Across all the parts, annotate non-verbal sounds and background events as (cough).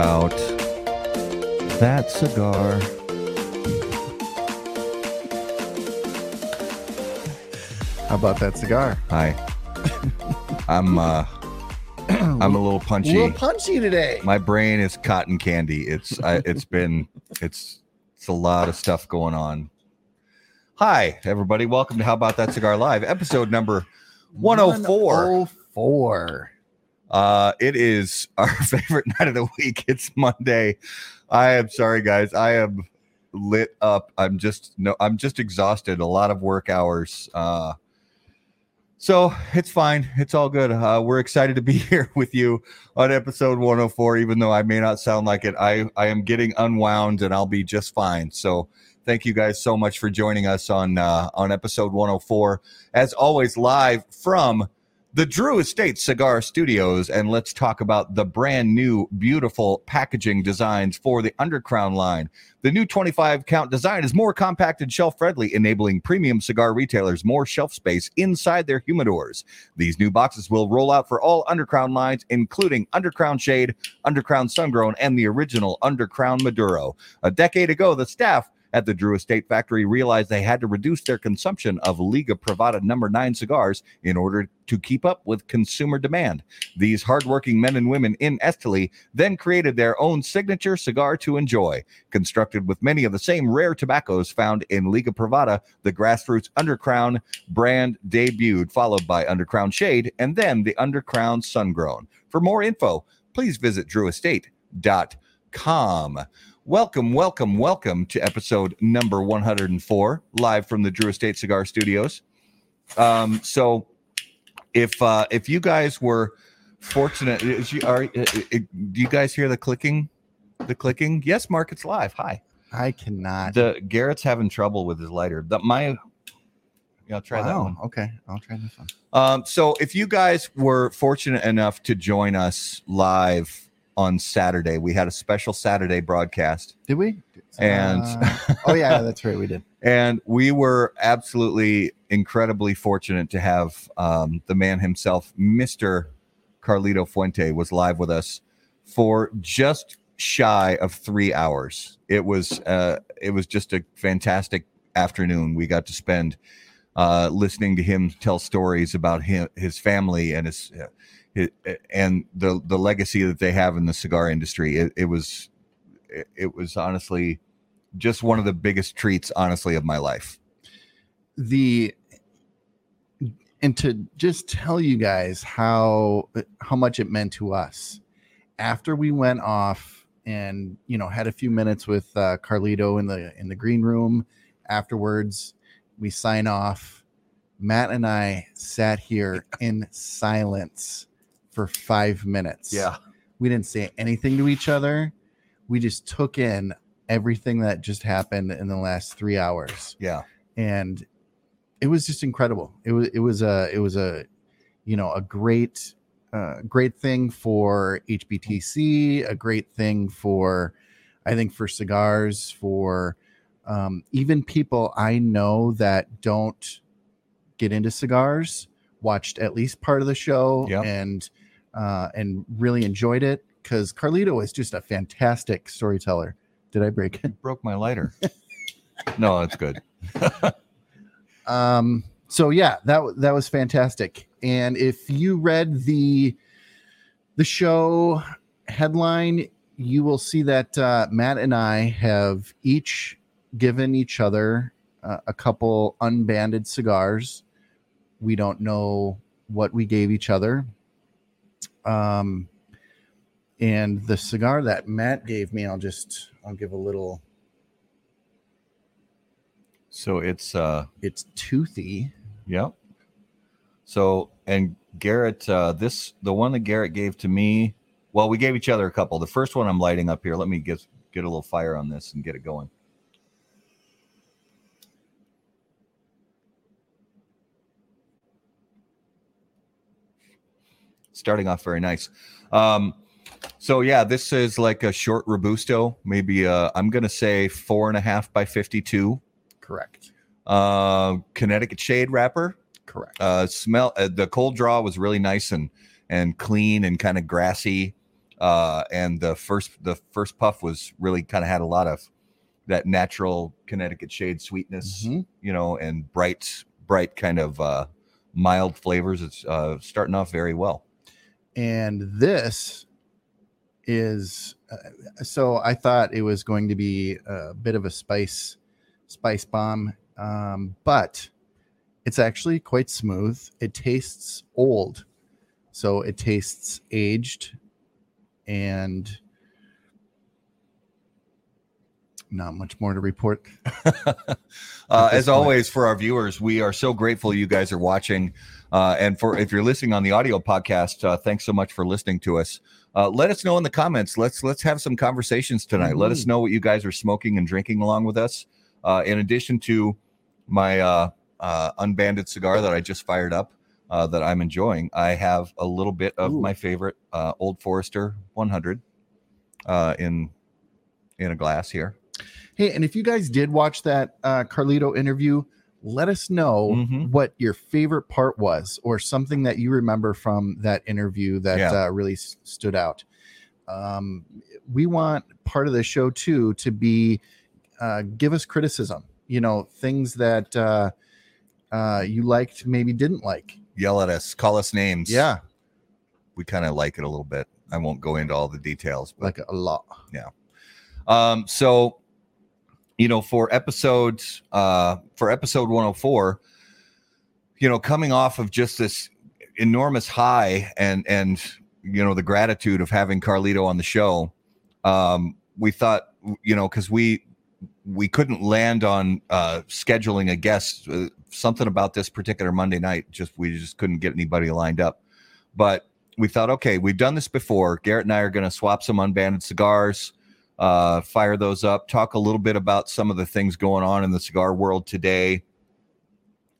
about that cigar. How about that cigar? Hi. (laughs) I'm uh I'm a little punchy. A little punchy today. My brain is cotton candy. It's I, it's been it's it's a lot of stuff going on. Hi everybody, welcome to How About That Cigar Live, episode number 104. 104. Uh, it is our (laughs) favorite night of the week. It's Monday. I am sorry, guys. I am lit up. I'm just no. I'm just exhausted. A lot of work hours. Uh, so it's fine. It's all good. Uh, we're excited to be (laughs) here with you on episode 104. Even though I may not sound like it, I I am getting unwound and I'll be just fine. So. Thank you guys so much for joining us on uh, on episode 104. As always, live from the Drew Estate Cigar Studios, and let's talk about the brand new, beautiful packaging designs for the Undercrown line. The new 25 count design is more compact and shelf friendly, enabling premium cigar retailers more shelf space inside their humidors. These new boxes will roll out for all Undercrown lines, including Undercrown Shade, Undercrown Sungrown, and the original Undercrown Maduro. A decade ago, the staff at the Drew Estate factory realized they had to reduce their consumption of Liga Privada number 9 cigars in order to keep up with consumer demand. These hardworking men and women in Esteli then created their own signature cigar to enjoy. Constructed with many of the same rare tobaccos found in Liga Privada, the grassroots Undercrown brand debuted, followed by Undercrown Shade and then the Undercrown Sungrown. For more info, please visit drewestate.com. Welcome, welcome, welcome to episode number 104, live from the Drew Estate Cigar Studios. Um, so, if uh, if you guys were fortunate, is you, are uh, uh, do you guys hear the clicking? The clicking? Yes, Mark, it's live. Hi. I cannot. The Garrett's having trouble with his lighter. The, my, yeah, I'll try that one. Okay, I'll try this one. Um, so if you guys were fortunate enough to join us live on Saturday, we had a special Saturday broadcast. Did we? And- Uh, oh yeah, that's right. We did. (laughs) and we were absolutely incredibly fortunate to have um, the man himself mr carlito fuente was live with us for just shy of three hours it was uh, it was just a fantastic afternoon we got to spend uh, listening to him tell stories about him, his family and his, his and the the legacy that they have in the cigar industry it, it was it, it was honestly just one of the biggest treats honestly of my life. The and to just tell you guys how how much it meant to us after we went off and you know had a few minutes with uh, Carlito in the in the green room afterwards we sign off. Matt and I sat here (laughs) in silence for 5 minutes Yeah. we didn't say anything to each other we just took in everything that just happened in the last 3 hours yeah and it was just incredible. It was it was a it was a you know a great uh, great thing for HBTC, a great thing for I think for cigars for um, even people I know that don't get into cigars watched at least part of the show Yep. and uh, and really enjoyed it because Carlito is just a fantastic storyteller. Did I break it? broke my lighter no that's good (laughs) um so yeah that that was fantastic and if you read the the show headline you will see that uh, matt and i have each given each other uh, a couple unbanded cigars we don't know what we gave each other um and the cigar that matt gave me i'll just i'll give a little so it's uh it's toothy Yep. So and Garrett, uh, this the one that Garrett gave to me. Well, we gave each other a couple. The first one I'm lighting up here. Let me get get a little fire on this and get it going. Starting off very nice. Um, so yeah, this is like a short robusto, maybe uh, I'm gonna say four and a half by fifty-two. correct Uh, Connecticut shade wrapper. correct Uh, smell uh, the cold draw was really nice and and clean and kind of grassy. uh, and the first the first puff was really kind of had a lot of that natural Connecticut shade sweetness, Mhm. you know, and bright bright kind of uh, mild flavors. It's uh, starting off very well. And this is uh, so i thought it was going to be a bit of a spice spice bomb um, but it's actually quite smooth it tastes old so it tastes aged and not much more to report (laughs) uh, as point. always, for our viewers, we are so grateful you guys are watching. Uh, and for if you're listening on the audio podcast, uh, thanks so much for listening to us. Uh, let us know in the comments. Let's let's have some conversations tonight. Let us Mhm. know what you guys are smoking and drinking along with us. Uh, in addition to my uh, uh, unbanded cigar that I just fired up, uh, that I'm enjoying, I have a little bit of Ooh. my favorite uh, Old Forester 100 uh, in in a glass here. Hey, and if you guys did watch that uh, Carlito interview, let us know Mhm. what your favorite part was or something that you remember from that interview that Yeah. uh, really s- stood out. Um, we want part of the show too to be uh, give us criticism, you know, things that uh, uh, you liked, maybe didn't like. Yell at us, call us names. Yeah, we kind of like it a little bit. I won't go into all the details, but like a lot. Yeah. Um, so you know, for episode uh for episode 104, you know, coming off of just this enormous high and and you know the gratitude of having Carlito on the show, um, we thought you know because we we couldn't land on uh scheduling a guest uh, something about this particular Monday night just we just couldn't get anybody lined up, but we thought okay we've done this before. Garrett and I are going to swap some unbanded cigars uh, fire those up, talk a little bit about some of the things going on in the cigar world today.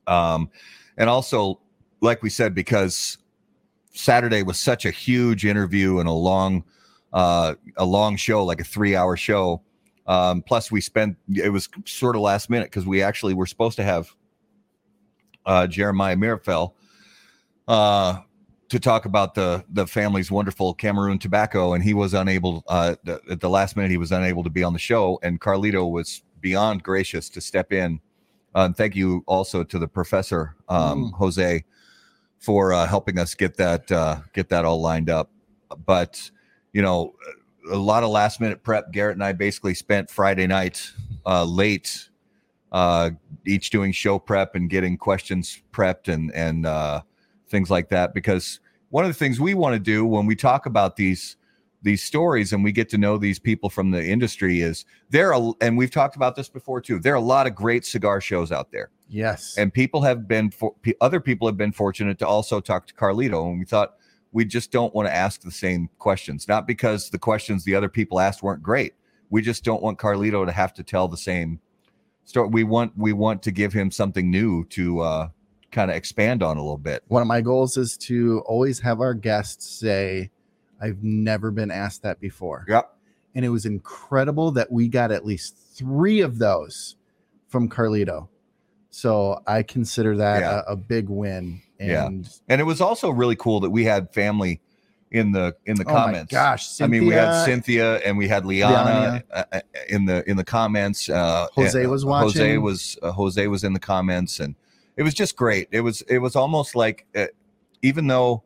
Um, and also, like we said, because Saturday was such a huge interview and a long, uh, a long show, like a three-hour show. Um, plus, we spent it was sort of last minute because we actually were supposed to have uh, Jeremiah Meerapfel uh, to talk about the the family's wonderful Cameroon tobacco, and he was unable uh, th- at the last minute. He was unable to be on the show, and Carlito was beyond gracious to step in. Uh, and thank you also to the professor um, Mm. Jose for uh, helping us get that uh, get that all lined up. But you know, a lot of last minute prep. Garrett and I basically spent Friday night uh, late, uh, each doing show prep and getting questions prepped and and uh, things like that. Because one of the things we want to do when we talk about these these stories and we get to know these people from the industry is there are and we've talked about this before too there are a lot of great cigar shows out there Yes. and people have been for other people have been fortunate to also talk to Carlito and we thought we just don't want to ask the same questions not because the questions the other people asked weren't great we just don't want Carlito to have to tell the same story we want we want to give him something new to uh kind of expand on a little bit One of my goals is to always have our guests say, I've never been asked that before. yep and it was incredible that we got at least three of those from Carlito. So I consider that Yeah. a, a big win. Yeah. And and it was also really cool that we had family in the in the oh comments gosh, I mean, we had Cynthia, Cynthia and we had Liana, uh, uh, in the in the comments. Uh, Jose uh, was Jose was uh, Jose was in the comments, and it was just great. It was it was almost like, uh, even though,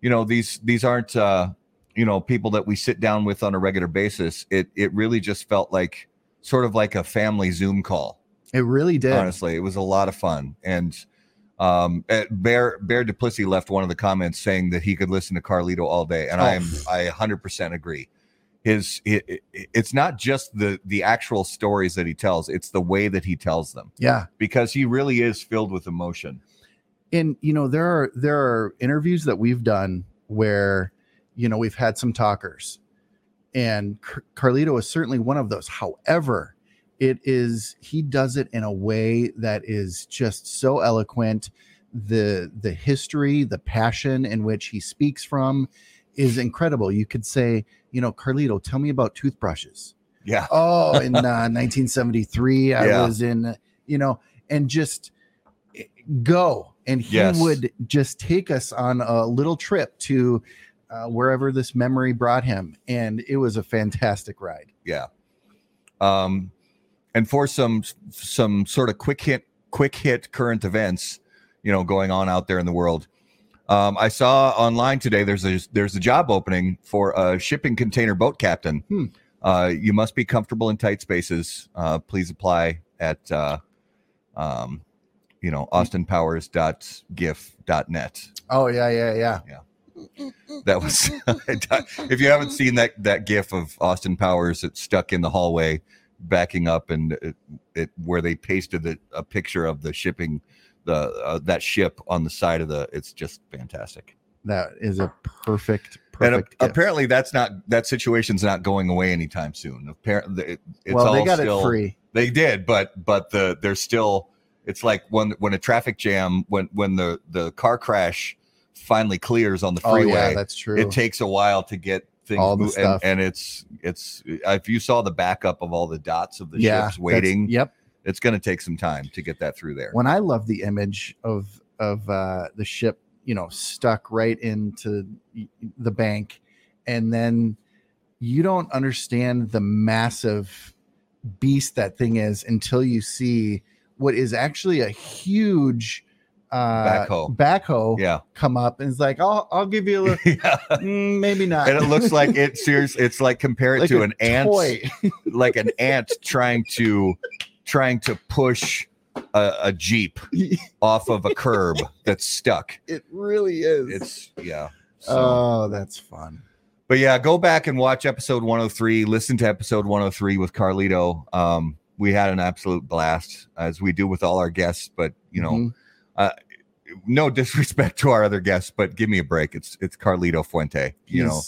you know these these aren't uh, you know people that we sit down with on a regular basis. It it really just felt like sort of like a family Zoom call. It really did. Honestly, it was a lot of fun, and um, uh, Bear Bear Duplessis left one of the comments saying that he could listen to Carlito all day, and I am Oh. I 100% agree. His it, it- it's not just the the actual stories that he tells; it's the way that he tells them Yeah. because he really is filled with emotion. And you know, there are there are interviews that we've done where, you know, we've had some talkers. And Car- Carlito is certainly one of those. However, it is he does it in a way that is just so eloquent. The the history, the passion in which he speaks from is incredible. You could say, you know, Carlito, tell me about toothbrushes. Yeah, Oh, (laughs) in uh, 1973, I Yeah. was in, you know, and just eh, go. And he Yes. would just take us on a little trip to uh, wherever this memory brought him, and it was a fantastic ride. Yeah. Um, and for some some sort of quick hit quick hit current events, you know, going on out there in the world. Um, I saw online today there's a there's a job opening for a shipping container boat captain. Hmm. Uh, you must be comfortable in tight spaces. Uh, please apply at uh, um, you know austinpowers.gif.net. Oh yeah, yeah, yeah. Yeah. That was (laughs) if you haven't seen that that gif of Austin Powers it's stuck in the hallway backing up and it, it where they pasted the, a picture of the shipping the uh, that ship on the side of the it's just fantastic. That is a perfect, And perfect. a- apparently that's not that situation's not going away anytime soon. Apparently it, it's well, all they got still, it free. They did, but but the there's still it's like when when a traffic jam when when the the car crash finally clears on the freeway. Oh yeah, that's true. it takes a while to get things All the stuff. And, and it's it's if you saw the backup of all the dots of the yeah, ships waiting Yep. It's going to take some time to get that through there When I love the image of of uh, the ship, you know, stuck right into the bank, and then you don't understand the massive beast that thing is until you see what is actually a huge uh, Backhoe. backhoe yeah come up and it's like, I'll I'll give you a little, (laughs) yeah mm, maybe not. and it looks like it (laughs) serious it's like compare it Like to an ant like an ant trying to trying to push a, a jeep (laughs) off of a curb that's stuck it really is. it's yeah so. oh, that's fun. but yeah, go back and watch episode 103. Listen to episode 103 with Carlito. Um, we had an absolute blast, as we do with all our guests. But you know, Mhm. no disrespect to our other guests, but give me a break. It's it's Carlito Fuente. You know,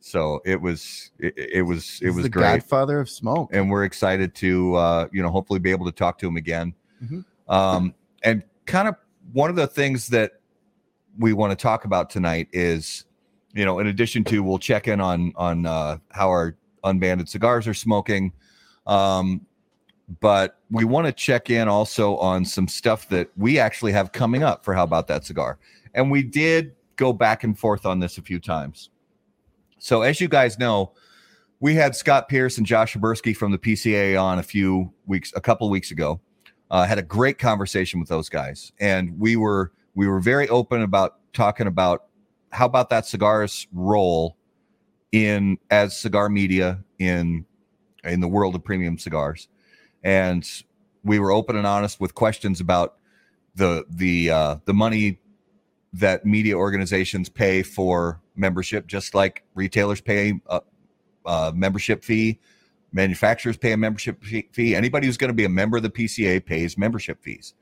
so it was it, it was it he's was the great, Godfather of smoke. and we're excited to uh, you know hopefully be able to talk to him again. Mhm. Um, and kind of one of the things that we want to talk about tonight is you know in addition to we'll check in on on uh, how our unbanded cigars are smoking um, but we want to check in also on some stuff that we actually have coming up for how about that cigar and we did go back and forth on this a few times so as you guys know we had scott Pearce and josh Habursky from the pca on a few weeks a couple weeks ago. Uh, had a great conversation with those guys. And we were we were very open about talking about how about that cigar's role in as cigar media in in the world of premium cigars. And we were open and honest with questions about the the uh, the money that media organizations pay for membership, just like retailers pay a, a membership fee, manufacturers pay a membership fee- fee. Anybody who's going to be a member of the PCA pays membership fees,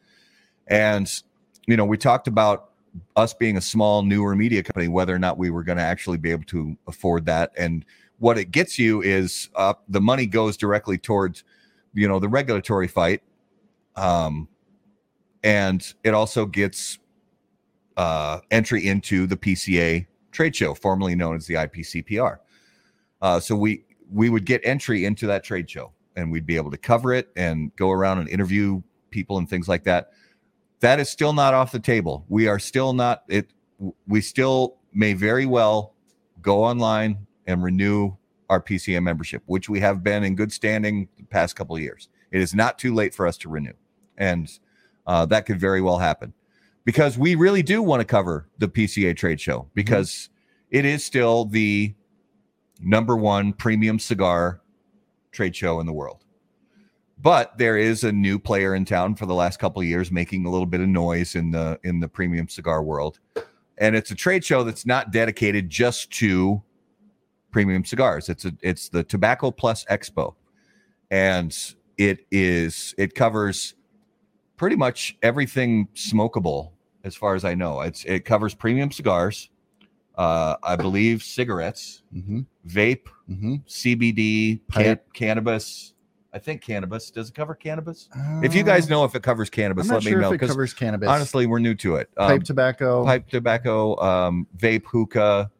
and you know we talked about us being a small newer media company, whether or not we were going to actually be able to afford that, and what it gets you is uh, the money goes directly towards you know the regulatory fight um and it also gets uh entry into the PCA trade show formerly known as the IPCPR uh so we we would get entry into that trade show and we'd be able to cover it and go around and interview people and things like that. That is still not off the table. We are still not it we still may very well go online and renew our PCA membership, which we have been in good standing the past couple of years. It is not too late for us to renew, and uh, that could very well happen because we really do want to cover the PCA trade show mm-hmm. because it is still the number one premium cigar trade show in the world. But there is a new player in town for the last couple of years making a little bit of noise in the in the premium cigar world. And it's a trade show that's not dedicated just to premium cigars. It's a it's the Tobacco Plus Expo, and it is it covers pretty much everything smokable as far as I know. It's it covers premium cigars, uh, I believe cigarettes, Mm-hmm. vape, Mm-hmm. CBD, can- Pipe. cannabis. I think cannabis does it cover cannabis. If you guys know if it covers Uh, cannabis, let sure me know if it because covers cannabis. honestly, we're new to it. Um, pipe tobacco, pipe tobacco, um, vape, hookah,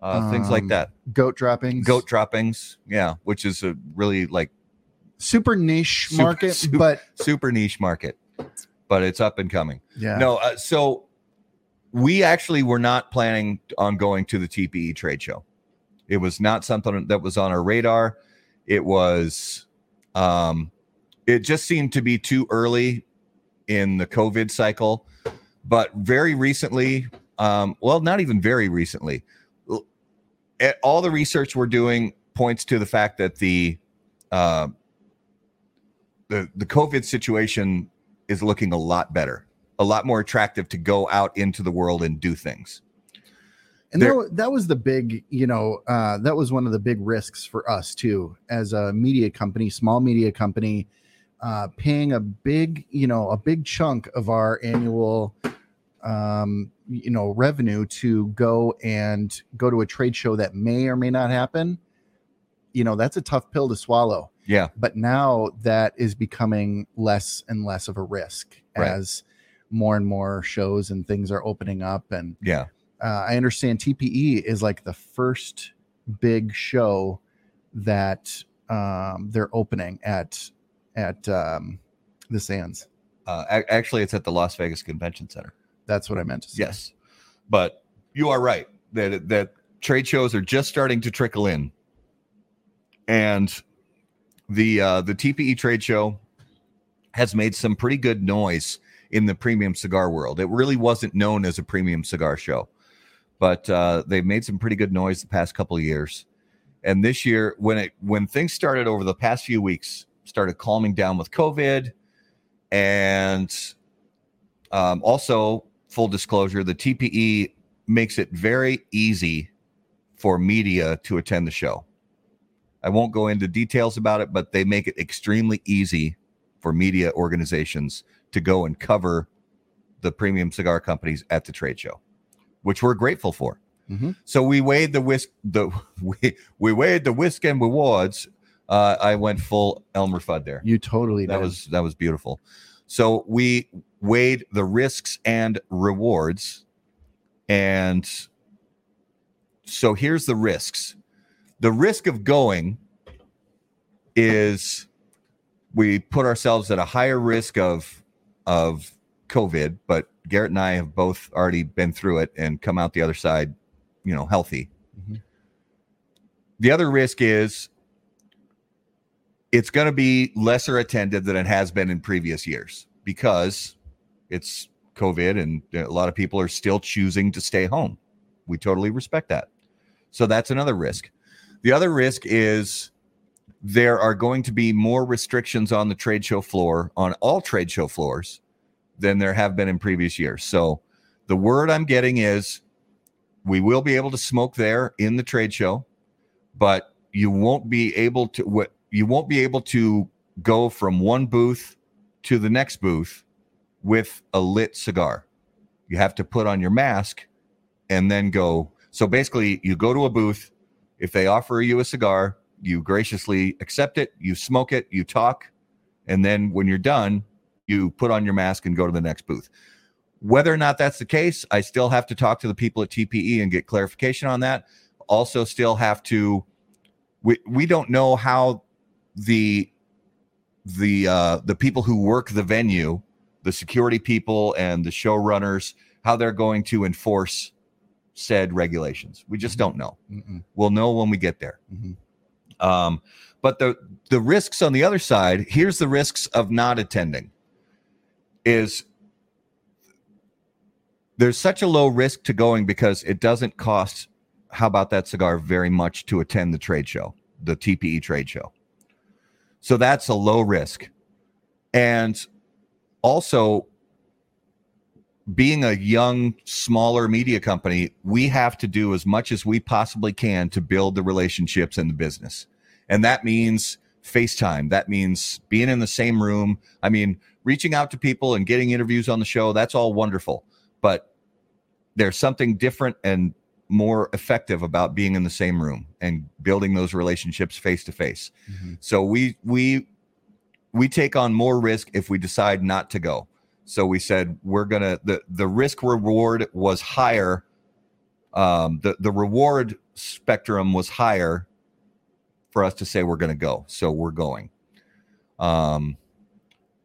uh, things like Um, that. goat droppings, Goat droppings, yeah, which is a really like super niche Super- market, super- but super niche market, but it's up and coming. yeah, No, uh, so we actually were not planning on going to the TPE trade show. It was not something that was on our radar. It was, um, it just seemed to be too early in the COVID cycle. But very recently, um, well, not even very recently, all the research we're doing points to the fact that the uh, the the COVID situation is looking a lot better, a lot more attractive to go out into the world and do things. And There- that, that was the big, you know, uh, that was one of the big risks for us too, as a media company, small media company, uh, paying a big, you know, a big chunk of our annual, um, you know, revenue to go and go to a trade show that may or may not happen. You know, that's a tough pill to swallow. Yeah, But now that is becoming less and less of a risk Right. as more and more shows and things are opening up and yeah, uh, I understand TPE is like the first big show that um, they're opening at at um, the Sands. uh, a- actually, it's at the Las Vegas Convention Center. That's what I meant to say. Yes, but you are right that that trade shows are just starting to trickle in, and the uh, the TPE trade show has made some pretty good noise in the premium cigar world. It really wasn't known as a premium cigar show, but uh, they've made some pretty good noise the past couple of years. And this year, when it when things started over the past few weeks, started calming down with COVID, and um, also full disclosure, the TPE makes it very easy for media to attend the show. I won't go into details about it, but they make it extremely easy for media organizations to go and cover the premium cigar companies at the trade show, which we're grateful for. Mhm. So we weighed the whisk the (laughs) we we weighed the whisk and rewards. Uh, I went full Elmer Fudd there. You totally That did. was that was beautiful. So we weighed the risks and rewards, and so here's the risks. The risk of going is we put ourselves at a higher risk of of COVID, but Garrett and I have both already been through it and come out the other side, you know, healthy. Mhm. The other risk is it's going to be lesser attended than it has been in previous years because it's COVID and a lot of people are still choosing to stay home. We totally respect that. So that's another risk. The other risk is there are going to be more restrictions on the trade show floor, on all trade show floors, than there have been in previous years. So the word I'm getting is we will be able to smoke there in the trade show, but you won't be able to you won't be able to go from one booth to the next booth with a lit cigar. You have to put on your mask and then go. So basically, you go to a booth. If they offer you a cigar, you graciously accept it, you smoke it, you talk, and then when you're done, you put on your mask and go to the next booth. Whether or not that's the case, I still have to talk to the people at TPE and get clarification on that. Also, still have to. We we don't know how the the uh, the people who work the venue, the security people and the showrunners, how they're going to enforce said regulations. We just don't know. Mm-mm. We'll know when we get there. Mhm. Um, but the the risks on the other side, here's the risks of not attending. Is there's such a low risk to going because it doesn't cost how about that cigar very much to attend the trade show, the TPE trade show. So that's a low risk. And also being a young, smaller media company, we have to do as much as we possibly can to build the relationships in the business. And that means FaceTime. That means being in the same room. I mean, reaching out to people and getting interviews on the show, that's all wonderful. But there's something different and more effective about being in the same room and building those relationships face to face. Mhm. So we we we take on more risk if we decide not to go. So we said we're gonna the the risk reward was higher. Um, the the reward spectrum was higher for us to say we're gonna go. So we're going. Um,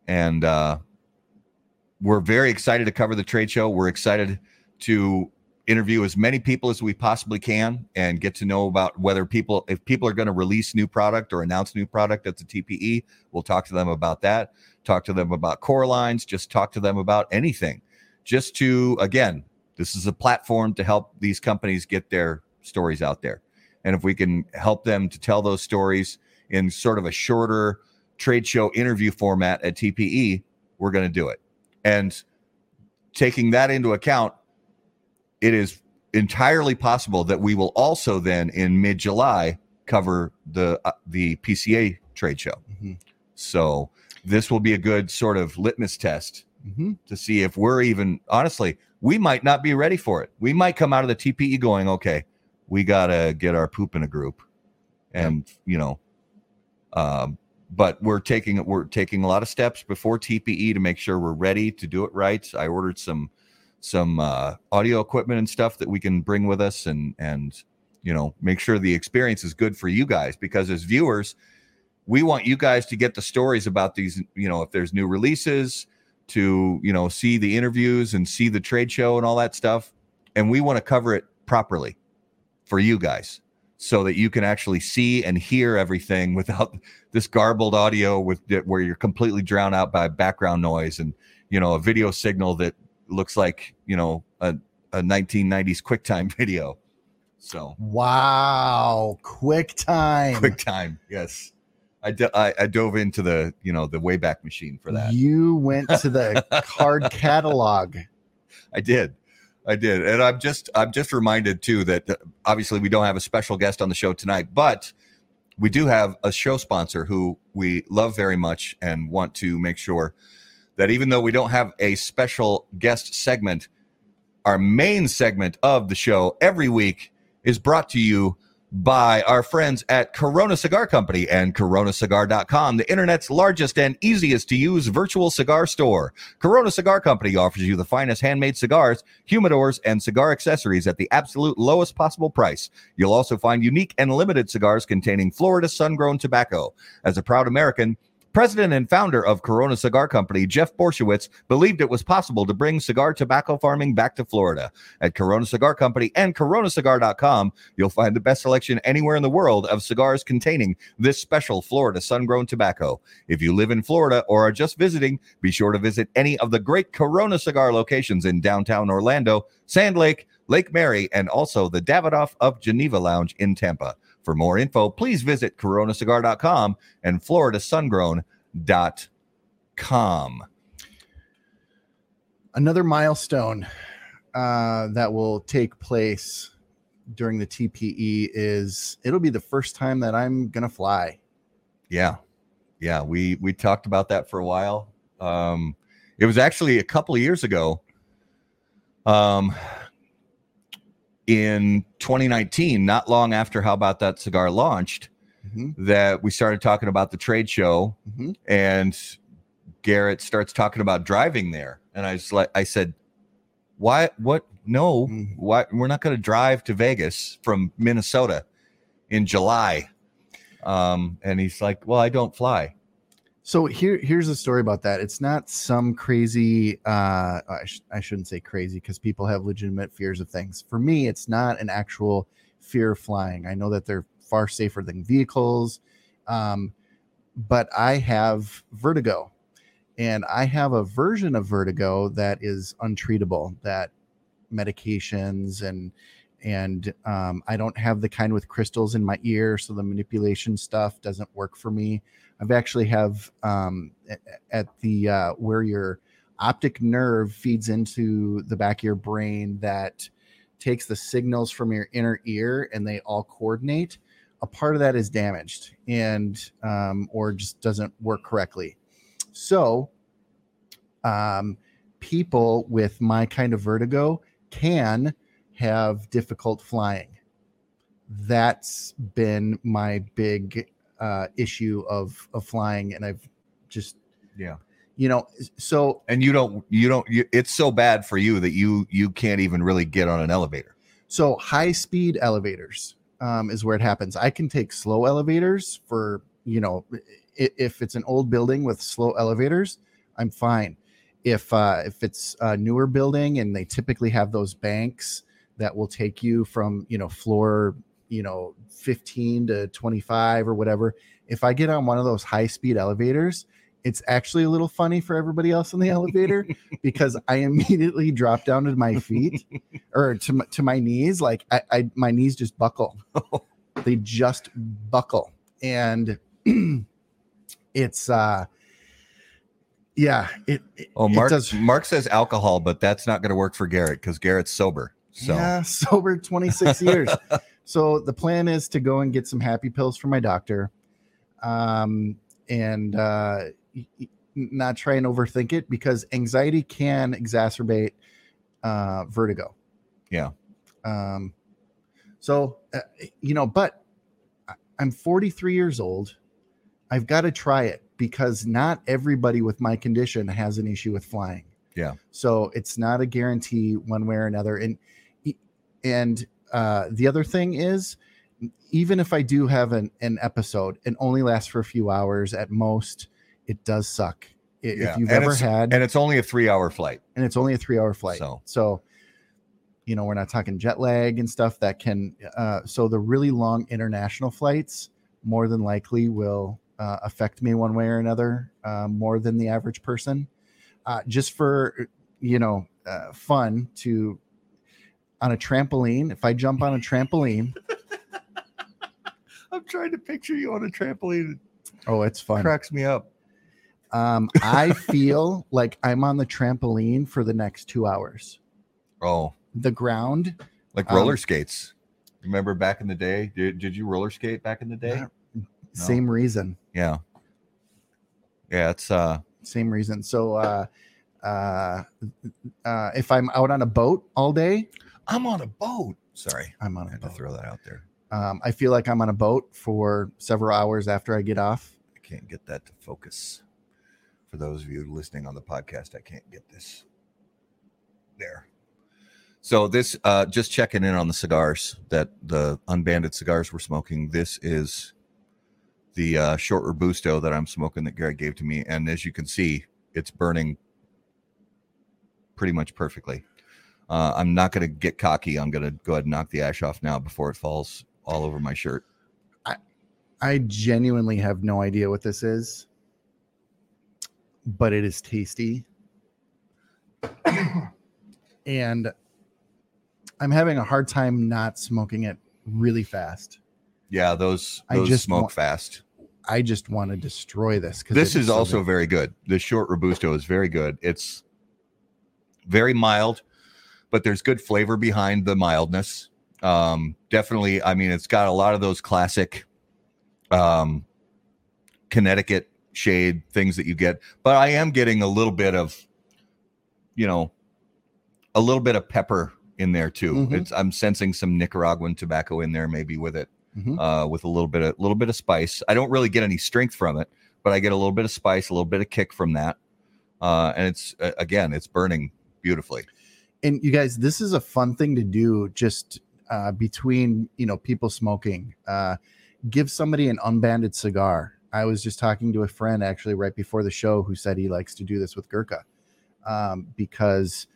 and uh, we're very excited to cover the trade show. We're excited to interview as many people as we possibly can and get to know about whether people if people are going to release new product or announce new product at the TPE we'll talk to them about that. Talk to them about core lines just talk to them about anything. Just to again this is a platform to help these companies get their stories out there. And if we can help them to tell those stories in sort of a shorter trade show interview format at TPE we're going to do it. And taking that into account it is entirely possible that we will also then in mid July cover the uh, the PCA trade show. Mm-hmm. So this will be a good sort of litmus test Mm-hmm. to see if we're even honestly we might not be ready for it. We might come out of the TPE going, okay, we gotta get our poop in a group, and you know, um, but we're taking we're taking a lot of steps before TPE to make sure we're ready to do it right. I ordered some some uh, audio equipment and stuff that we can bring with us and and you know make sure the experience is good for you guys because as viewers we want you guys to get the stories about these you know if there's new releases to you know see the interviews and see the trade show and all that stuff. And we want to cover it properly for you guys so that you can actually see and hear everything (laughs) without this garbled audio with where you're completely drowned out by background noise and you know a video signal that looks like you know a, a 1990s QuickTime (laughs) video. So Wow, QuickTime. QuickTime, yes. I I I dove into the you know the Wayback Machine for that. You went to the (laughs) card catalog. I did, I did, and I'm just I'm just reminded too that uh, obviously we don't have a special guest on the show tonight, but we do have a show sponsor who we love very much and want to make sure that even though we don't have a special guest segment, our main segment of the show every week is brought to you by our friends at Corona Cigar Company and coronacigar.com, the internet's largest and easiest to use virtual cigar store. Corona Cigar Company offers you the finest handmade cigars, humidors, and cigar accessories at the absolute lowest possible price. You'll also find unique and limited cigars containing Florida sun grown tobacco. As a proud American, President and founder of Corona Cigar Company, Jeff Borysiewicz, believed it was possible to bring cigar tobacco farming back to Florida. At Corona Cigar Company and coronacigar.com, you'll find the best selection anywhere in the world of cigars containing this special Florida sun grown tobacco. If you live in Florida or are just visiting, be sure to visit any of the great Corona cigar locations in downtown Orlando, Sand Lake, Lake Mary, and also the Davidoff of Geneva Lounge in Tampa. For more info, please visit coronacigar.com and floridasungrown.com. Another milestone uh, that will take place during the TPE is it'll be the first time that I'm gonna fly. Yeah. Yeah, we we talked about that for a while. Um it was actually a couple of years ago. Um in 2019, not long after How About That Cigar launched, Mhm, that we started talking about the trade show mhm. and Garrett starts talking about driving there. And I was like, I said, why, what? No, Mhm. why? We're not going to drive to Vegas from Minnesota in July. Um, and he's like, well, I don't fly. So here, here's the story about that. It's not some crazy. Uh, I, sh- I shouldn't say crazy because people have legitimate fears of things. For me, it's not an actual fear of flying. I know that they're far safer than vehicles, um, but I have vertigo, and I have a version of vertigo that is untreatable. That medications and and um, I don't have the kind with crystals in my ear, so the manipulation stuff doesn't work for me. I've actually have um, at the uh, where your optic nerve feeds into the back of your brain that takes the signals from your inner ear and they all coordinate. A part of that is damaged and um, or just doesn't work correctly. So, um, people with my kind of vertigo can have difficult flying. That's been my big uh, issue of of flying, and I've just Yeah. you know so And you don't, you don't, you, it's so bad for you that you, you can't even really get on an elevator. so high speed elevators um, is where it happens. I can take slow elevators for you know if it's an old building with slow elevators, I'm fine. if uh, if it's a newer building and they typically have those banks that will take you from you know floor you know 15 to 25 or whatever if i get on one of those high speed elevators it's actually a little funny for everybody else in the elevator (laughs) because i immediately drop down to my feet (laughs) or to, my- to my knees like I, I my knees just buckle (laughs) they just buckle and (clears throat) it's uh yeah it, it Oh, it Mark. does- Mark says alcohol, but that's not going to work for Garrett because Garrett's sober. So Yeah, sober 26 years. So the plan is to go and get some happy pills from my doctor, um, and uh, not try and overthink it because anxiety can exacerbate uh, vertigo. Yeah. Um, so uh, you know, but I'm 43 years old. I've got to try it because not everybody with my condition has an issue with flying. Yeah. So it's not a guarantee one way or another. And and uh, the other thing is, even if I do have an, an episode and only lasts for a few hours at most, it does suck. I- Yeah, If you've and ever had, and it's only a three-hour flight. and it's only a three hour flight. So. So, you know, we're not talking jet lag and stuff that can, uh, so the really long international flights more than likely will uh, affect me one way or another uh, more than the average person. Uh, just for, you know, uh, fun to, on a trampoline, if I jump on a trampoline, (laughs) I'm trying to picture you on a trampoline. oh, it's It fun. cracks me up. Um, I (laughs) feel like I'm on the trampoline for the next two hours. Oh, The ground like Um, roller skates. Remember back in the day? Did, did you roller skate back in the day? Not- Same reason. Yeah. Yeah, it's uh Same reason. So, uh, uh, uh, if I'm out on a boat all day, I'm on a boat. Sorry. I'm on a had to throw that out there. Um, I feel like I'm on a boat for several hours after I get off. I can't get that to focus. For those of you listening on the podcast, I can't get this there. So this uh just checking in on the cigars that the unbanded cigars we're smoking. This is the uh short robusto that I'm smoking that Garrett gave to me. And as you can see, it's burning pretty much perfectly. Uh, I'm not going to get cocky. I'm going to go ahead and knock the ash off now before it falls all over my shirt. I I genuinely have no idea what this is, but it is tasty. (coughs) and I'm having a hard time not smoking it really fast. Yeah, those I just smoke want- fast. I just want to destroy this This is also very good. The short robusto is very good. It's very mild, but there's good flavor behind the mildness. Um, definitely, I mean, it's got a lot of those classic um, Connecticut shade things that you get, but I am getting a little bit of, you know, a little bit of pepper in there too. Mhm. It's I'm sensing some Nicaraguan tobacco in there, maybe with it Mhm. uh, with a little bit of little bit of spice. I don't really get any strength from it, but I get a little bit of spice, a little bit of kick from that, uh, and it's uh, again, it's burning beautifully. And you guys this is a fun thing to do just uh, between you know people smoking. Uh, give somebody an unbanded cigar. I was just talking to a friend actually right before the show who said he likes to do this with gurkha um, because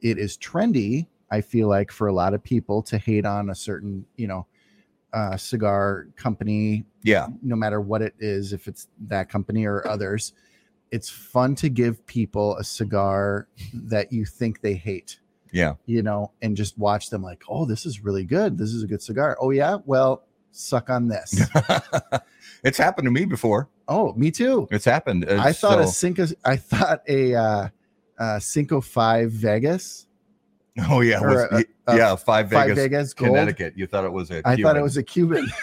it is trendy i feel like for a lot of people to hate on a certain you know uh, cigar company Yeah, no matter what it is, if it's that company or others, it's fun to give people a cigar that you think they hate, yeah, you know, and just watch them like, oh, this is really good. This is a good cigar. Oh, yeah. Well, suck on this. (laughs) it's happened to me before. oh, me too. It's happened. I It's thought a Cinco, I thought a uh, uh, Cinco 5 Vegas, oh yeah, was, a- a yeah, five Vegas, 5 Vegas, Vegas. Connecticut. You thought it was a. I thought it was a Cuban. (laughs)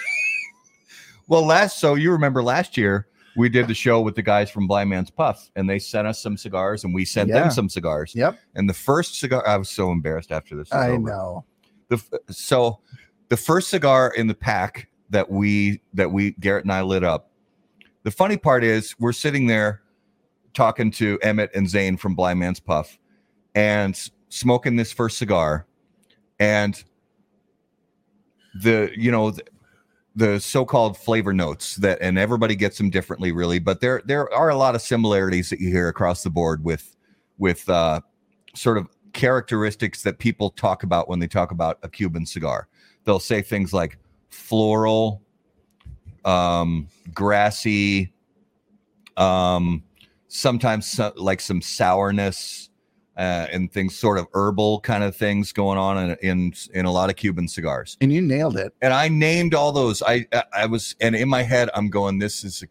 Well, last so you remember last year we did the show with the guys from Blind Man's Puff, and they sent us some cigars, and we sent Yeah. them some cigars. yep. And the first cigar, I was so embarrassed after this. I over. know. the so the first cigar in the pack that we that we Garrett and I lit up. The funny part is we're sitting there talking to Emmett and Zane from Blind Man's Puff and smoking this first cigar and the you know the, the so-called flavor notes that and everybody gets them differently really but there there are a lot of similarities that you hear across the board with with uh, sort of characteristics that people talk about when they talk about a Cuban cigar. They'll say things like floral, um, grassy, um, sometimes so, like some sourness uh, and things, sort of herbal kind of things going on in, in in a lot of Cuban cigars. And you nailed it. And I named all those. I I- was and in my head I'm going, this is a,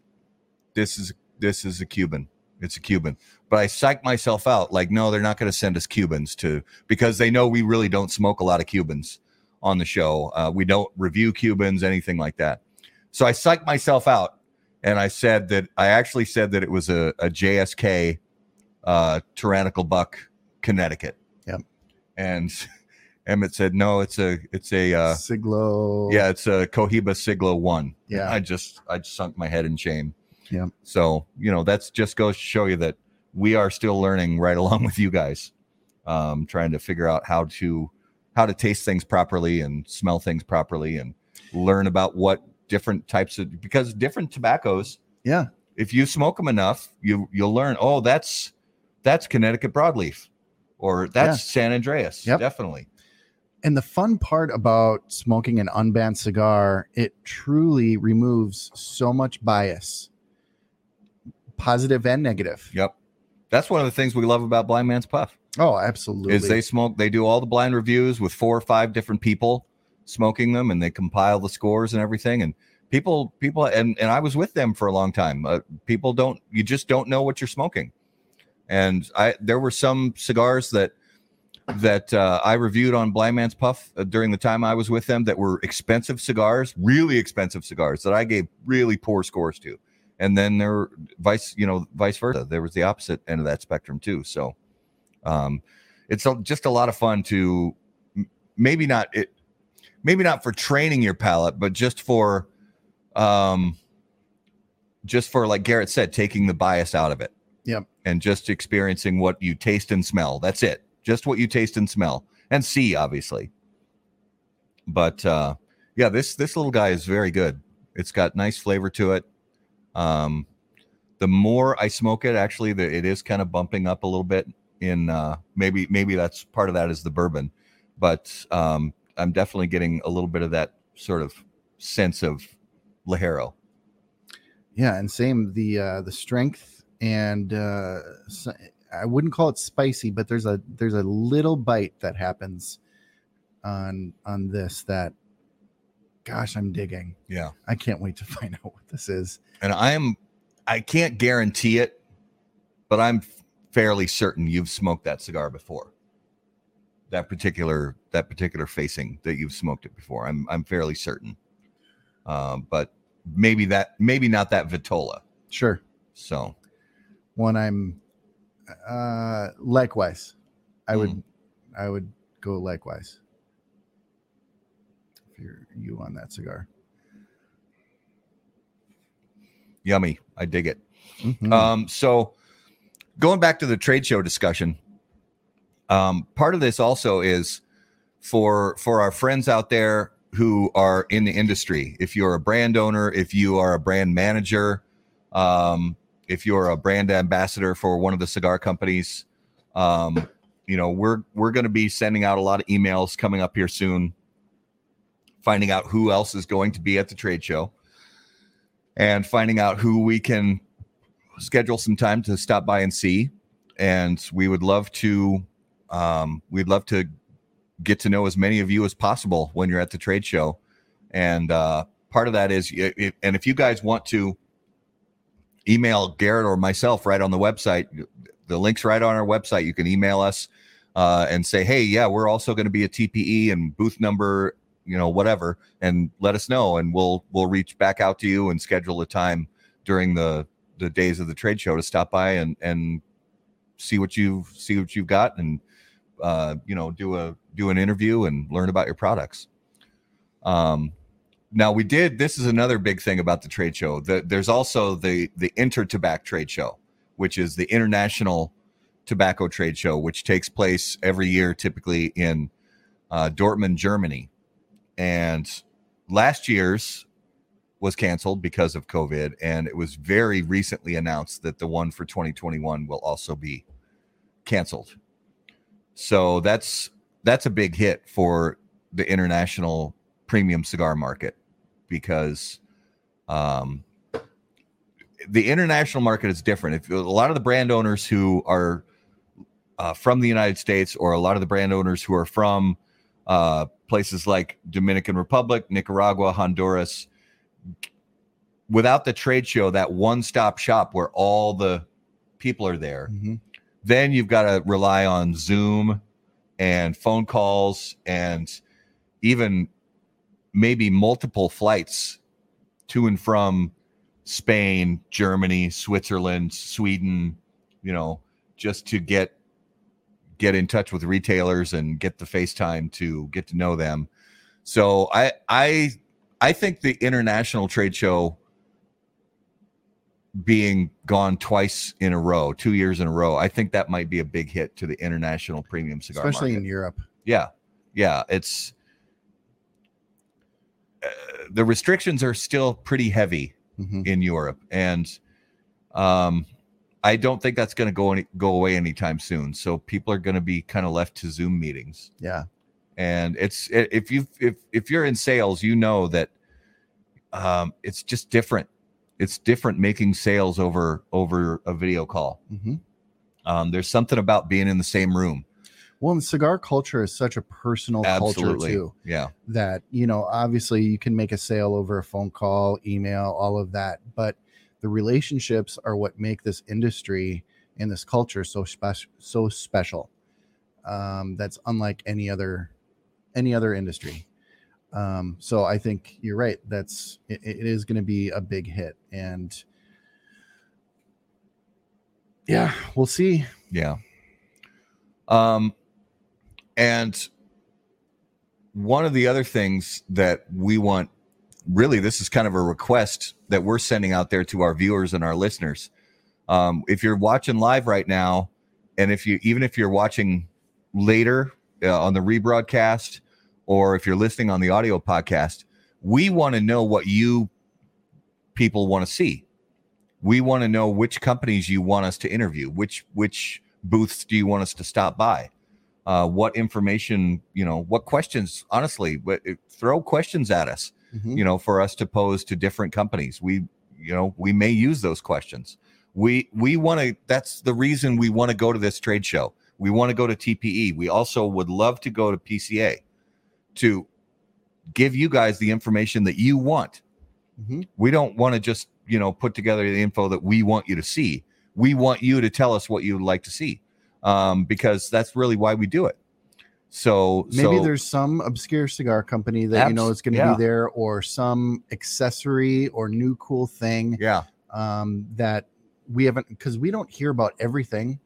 this is this is a Cuban. It's a Cuban. But I psyched myself out. Like, no, they're not going to send us Cubans to because they know we really don't smoke a lot of Cubans on the show. Uh, we don't review Cubans, anything like that. So I psyched myself out, and I said that I actually said that it was a, a JSK uh, tyrannical buck, Connecticut. Yep. And (laughs) Emmett said, no, it's a it's a uh, Siglo. yeah, it's a Cohiba Siglo one. Yeah. I just I just sunk my head in shame. Yeah. So you know that's just goes to show you that we are still learning right (laughs) along with you guys, um, trying to figure out how to how to taste things properly and smell things properly and learn about what different types of because different tobaccos. Yeah. If you smoke them enough, you you'll learn. Oh, that's that's Connecticut broadleaf, or that's San Andreas. Yep. Definitely. And the fun part about smoking an unbanded cigar, it truly removes so much bias, positive and negative. Yep. That's one of the things we love about Blind Man's Puff. Oh, absolutely. is they smoke they do all the blind reviews with four or five different people smoking them and they compile the scores and everything and people people and and I was with them for a long time uh, people don't you just don't know what you're smoking and I there were some cigars that that uh, I reviewed on Blind Man's Puff uh, during the time I was with them that were expensive cigars really expensive cigars that I gave really poor scores to. And then there vice you know vice versa. There was the opposite end of that spectrum too. So um, it's a, just a lot of fun to maybe not it maybe not for training your palate but just for um just for like garrett said taking the bias out of it. And just experiencing what you taste and smell. That's it. Just what you taste and smell. And see obviously. But uh yeah this this little guy is very good. It's got nice flavor to it. Um the more i smoke it actually the, it is kind of bumping up a little bit in uh maybe maybe that's part of that is the bourbon. But um i'm definitely getting a little bit of that sort of sense of Ligero. Yeah, and same the uh the strength and uh I wouldn't call it spicy, but there's a there's a little bite that happens on on this that gosh, I'm digging. yeah I can't wait to (laughs) find out what this is. and i'm i can't guarantee it but i'm fairly certain you've smoked that cigar before that particular that particular facing that you've smoked it before i'm i'm fairly certain um but maybe that maybe not that vitola Sure. so One I'm uh likewise. I would I would go likewise. If you're you on that cigar. yummy i dig it Mhm. Um, so going back to the trade show discussion, um, part of this also is for for our friends out there who are in the industry. If you're a brand owner, if you are a brand manager, um, if you're a brand ambassador for one of the cigar companies, um, you know we're we're going to be sending out a lot of emails coming up here soon, finding out who else is going to be at the trade show, and finding out who we can schedule some time to stop by and see. And we would love to um, we'd love to get to know as many of you as possible when you're at the trade show. And uh, part of that is and if you guys want to email garrett or myself right on the website the links right on our website you can email us uh, and say hey yeah we're also going to be a tpe and booth number you know whatever and let us know and we'll we'll reach back out to you and schedule a time during the the days of the trade show to stop by and and see what you've see what you've got and uh, you know do a do an interview and learn about your products. Um, now we did. This is another big thing about the trade show. The, there's also the the InterTabac trade show, which is the international tobacco trade show, which takes place every year, typically in uh, Dortmund, Germany. And last year's was canceled because of COVID, and it was very recently announced that the one for 2021 will also be canceled. So that's that's a big hit for the international premium cigar market because um, the international market is different. If a lot of the brand owners who are uh, from the United States or a lot of the brand owners who are from uh, places like Dominican Republic, Nicaragua, Honduras, without the trade show, that one stop shop where all the people are there, Mhm. then you've got to rely on Zoom and phone calls and even maybe multiple flights to and from Spain, Germany, Switzerland, Sweden, you know, just to get get in touch with retailers and get the FaceTime to get to know them. So I I I think the international trade show being gone twice in a row, two years in a row, I think that might be a big hit to the international premium cigar especially market. in Europe. Yeah, yeah, it's the restrictions are still pretty heavy Mhm. in Europe, and um, I don't think that's going to go any, go away anytime soon. So people are going to be kind of left to Zoom meetings, Yeah, and it's if you if if you're in sales, you know that um, it's just different. It's different making sales over over a video call. hmm Um, there's something about being in the same room. Well, and cigar culture is such a personal culture too. yeah, that you know obviously you can make a sale over a phone call email all of that but the relationships are what make this industry and this culture so special so special um, that's unlike any other any other industry um, so i think you're right that's it, it is going to be a big hit and yeah we'll see Yeah. Um, and one of the other things that we want really, this is kind of a request that we're sending out there to our viewers and our listeners. Um, if you're watching live right now, and if you even if you're watching later uh, on the rebroadcast, or if you're listening on the audio podcast, we want to know what you people want to see. We want to know which companies you want us to interview, which which booths do you want us to stop by? Uh, what information, you know, what questions? Honestly, what, throw questions at us, Mhm. you know, for us to pose to different companies. We, you know, we may use those questions. We we want to. That's the reason we want to go to this trade show. We want to go to TPE. We also would love to go to PCA to give you guys the information that you want Mhm. we don't want to just you know put together the info that we want you to see we want you to tell us what you would like to see um, because that's really why we do it. So maybe so, there's some obscure cigar company that you know is going to yeah. be there or some accessory or new cool thing yeah. um, that we haven't because we don't hear about everything.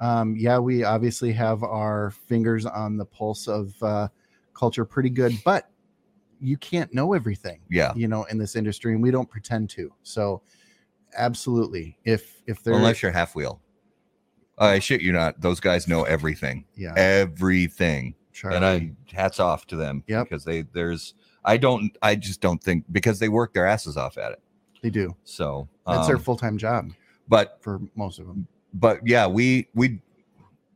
Um, yeah we obviously have our fingers on the pulse of uh, culture pretty good but you can't know everything yeah. you know in this industry and we don't pretend to. So absolutely if if there unless you're half wheel i shit you not those guys know everything yeah everything and i hats off to them Yeah. because they there's i don't i just don't think because they work their asses off at it they do so that's their um, full-time job but for most of them but yeah, we we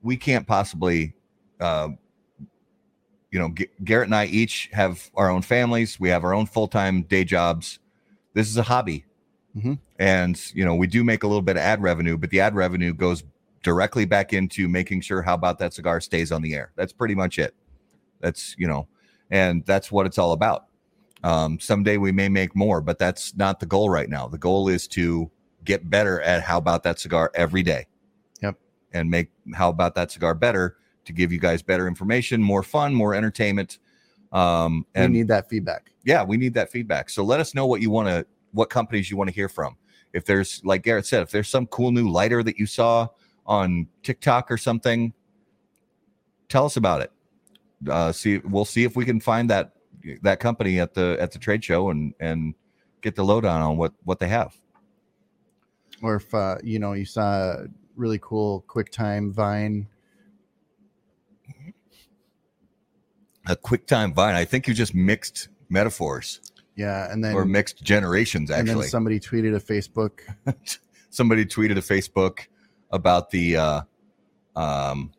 we can't possibly, uh, you know, G- Garrett and I each have our own families. We have our own full time day jobs. This is a hobby, Mhm. and you know, we do make a little bit of ad revenue, but the ad revenue goes directly back into making sure how about that cigar stays on the air. That's pretty much it. That's you know, and that's what it's all about. Um, someday we may make more, but that's not the goal right now. The goal is to get better at how about that cigar every day. Yep. And make how about that cigar better to give you guys better information, more fun, more entertainment. Um, and we need that feedback yeah, we need that feedback. So let us know what you want to, what companies you want to hear from. If there's, like Garrett said, if there's some cool new lighter that you saw on TikTok or something, tell us about it. Uh, see, we'll see if we can find that that company at the at the trade show and and get the lowdown on what what they have. or if uh, you know you saw a really cool QuickTime Vine. A QuickTime Vine. I think you just mixed metaphors Yeah, and then or mixed generations. and then Actually, somebody tweeted a Facebook. (laughs) somebody tweeted a Facebook about the uh, um,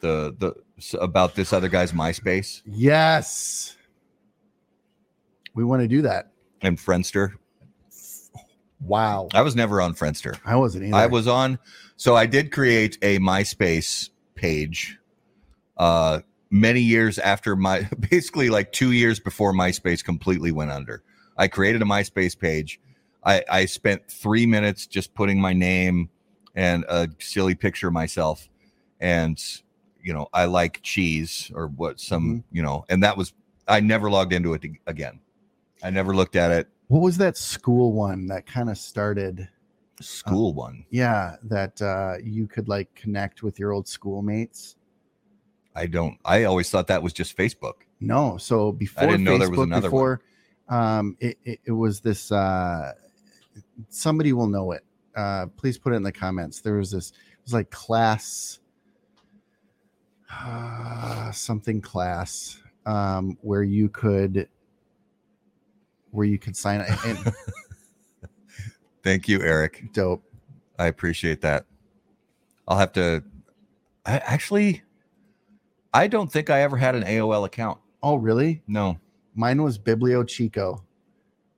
the the about this other guy's MySpace Yes. We want to do that. and Friendster. Wow. I was never on Friendster. I wasn't either. I was on. So I did create a MySpace page, uh, many years after my, (laughs) basically like two years before MySpace completely went under. I created a MySpace page. I, I spent three minutes just putting my name and a silly picture of myself, and you know I like cheese or what some you know, and that was I never logged into it again. I never looked at it. What was that school one that kind of started? School one. Yeah, that uh, you could like connect with your old schoolmates. I don't. I always thought that was just Facebook. No, so before i didn't know Facebook, there was another one. before um, it, it, it was this. Uh, somebody will know it. Uh, please put it in the comments. There was this. It was like class, uh, something class, um, where you could, where you could sign up. And, (laughs) Thank you, Eric. dope. I appreciate that. I'll have to. I actually, I don't think I ever had an AOL account. Oh, really? No. Mine was Biblio Chico.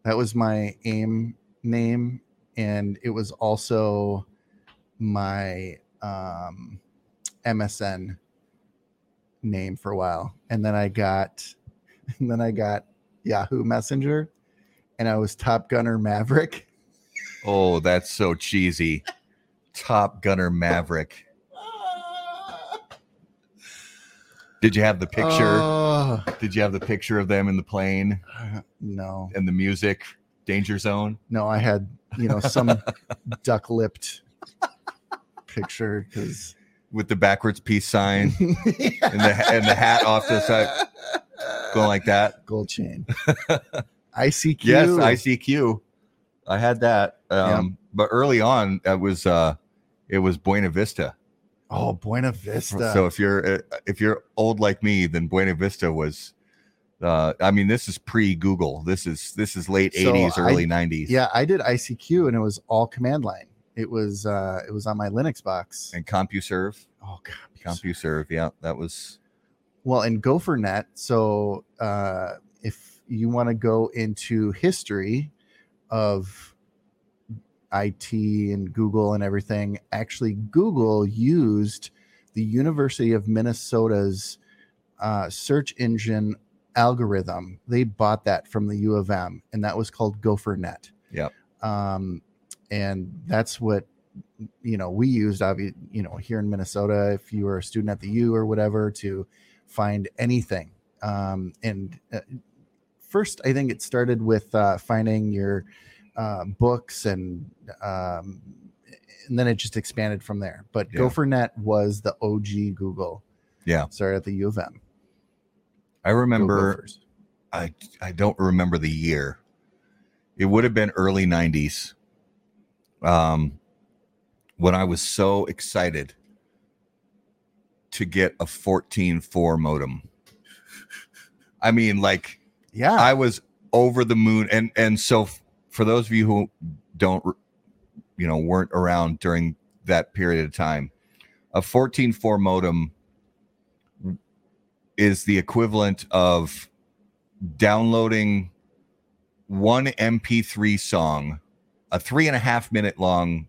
That was my AIM name, and it was also my um, MSN name for a while. And then I got, and (laughs) then I got Yahoo Messenger, and I was Top Gunner Maverick. Oh, that's so cheesy. Top Gunner Maverick. Did you have the picture? Oh, Did you have the picture of them in the plane no, and the music? Danger Zone. no, I had you know some (laughs) duck lipped picture because with the backwards peace sign (laughs) and the and the hat off to the side, going like that. gold chain. (laughs) ICQ. Yes, ICQ. I had that. Um, but early on, it was uh, it was Buena Vista. Oh, Buena Vista. So if you're uh, if you're old like me, then Buena Vista was. Uh, I mean, this is pre Google. This is this is late So '80s, I- early '90s. yeah, I did ICQ and it was all command line. It was uh it was on my Linux box. And CompuServe, Oh god. CompuServe. Yeah, that was. Well, and GopherNet. So uh if you want to go into history of IT and Google and everything, actually Google used the University of Minnesota's uh, search engine algorithm. They bought that from the U of M, and that was called GopherNet. Yep. Um, and that's what you know we used. Obviously, you know, here in Minnesota, if you were a student at the U or whatever, to find anything. Um, and uh, first, I think it started with uh, finding your uh, books and um, and then it just expanded from there. But Yeah. GopherNet was the OG Google. Yeah. started at the U of M. I remember. I I don't remember the year. It would have been early '90s. Um, when I was so excited to get a 14.4 modem. I mean, like Yeah, I was over the moon, and and so for those of you who don't, you know, weren't around during that period of time, a 14.4 modem is the equivalent of downloading one MP3 song, a three and a half minute long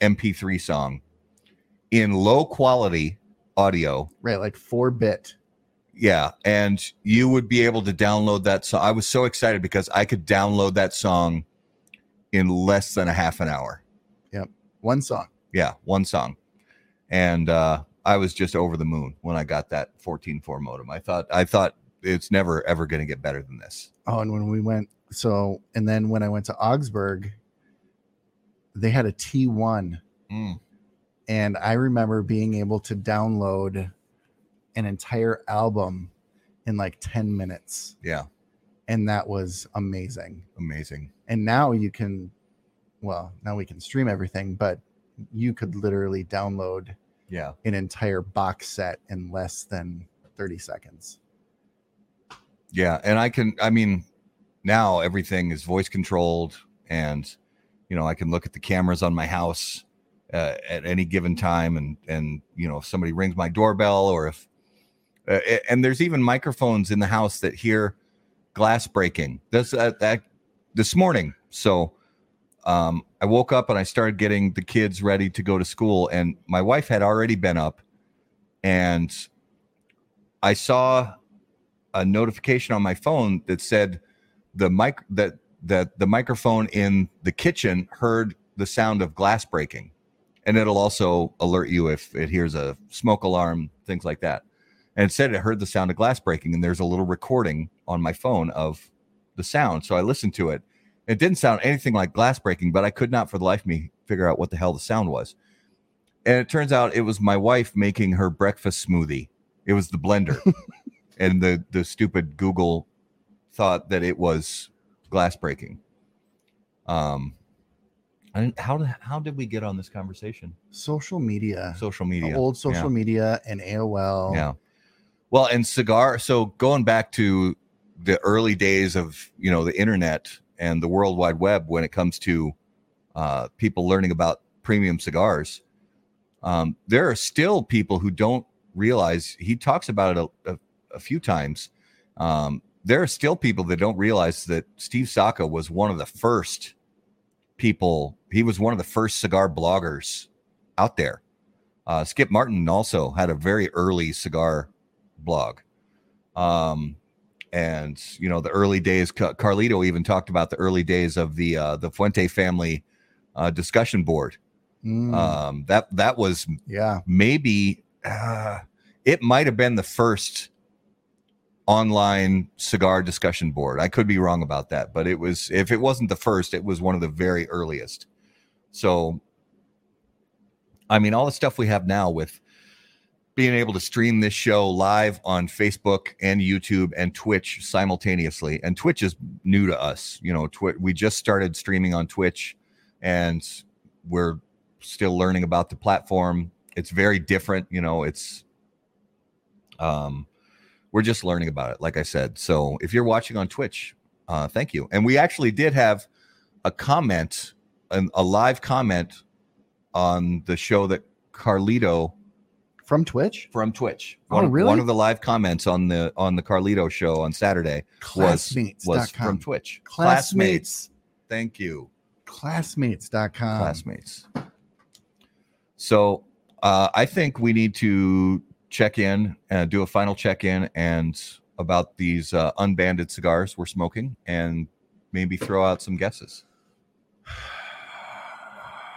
MP3 song in low quality audio. right, like four bit. Yeah. And you would be able to download that song. I was so excited because I could download that song in less than a half an hour. Yep. One song. Yeah, one song. And uh, I was just over the moon when I got that 14.4 modem. I thought I thought it's never ever going to get better than this. Oh, and when we went, so and then when I went to Augsburg, they had a T1, Mm. and I remember being able to download an entire album in like 10 minutes, Yeah, and that was amazing. amazing. And now you can, well, now we can stream everything, but you could literally download Yeah. an entire box set in less than 30 seconds. Yeah, and I can I mean now everything is voice controlled and you know, I can look at the cameras on my house uh, at any given time, and and you know if somebody rings my doorbell or if uh, and there's even microphones in the house that hear glass breaking. This uh, that this morning, so um, I woke up and I started getting the kids ready to go to school, and my wife had already been up, and I saw a notification on my phone that said the mic that that the microphone in the kitchen heard the sound of glass breaking, and it'll also alert you if it hears a smoke alarm, things like that. And it said it heard the sound of glass breaking, and there's a little recording on my phone of the sound. So I listened to it it didn't sound anything like glass breaking, but I could not for the life of me figure out what the hell the sound was. And it turns out it was my wife making her breakfast smoothie. It was the blender. (laughs) and the the stupid Google thought that it was glass breaking. Um and how did how did we get on this conversation? Social media. Social media. Old social yeah. media and AOL. Yeah. Well, and cigar. So going back to the early days of you know the internet and the World Wide Web when it comes to uh, people learning about premium cigars. Um, there are still people who don't realize he talks about it a, a, a few times. Um, there are still people that don't realize that Steve Saka was one of the first people. He was one of the first cigar bloggers out there. Uh, Skip Martin also had a very early cigar blog. Um, and you know the early days. Carlito even talked about the early days of the uh, the Fuente family uh, discussion board. Mm. Um, that that was yeah maybe uh, it might have been the first online cigar discussion board. I could be wrong about that, but it was if it wasn't the first, it was one of the very earliest. So, I mean, all the stuff we have now with being able to stream this show live on Facebook and YouTube and Twitch simultaneously. And Twitch is new to us. You know, Twi- we just started streaming on Twitch and we're still learning about the platform. It's very different, you know, it's um we're just learning about it like I said. So, if you're watching on Twitch, uh thank you. And we actually did have a comment an, a live comment on the show that Carlito from Twitch. From Twitch. Oh, one, really? One of the live comments on the on the Carlito show on Saturday was was from Twitch. Classmates. Thank you. Classmates.com. Classmates. So uh, I think we need to check in and do a final check in and about these uh, unbanded cigars we're smoking and maybe throw out some guesses.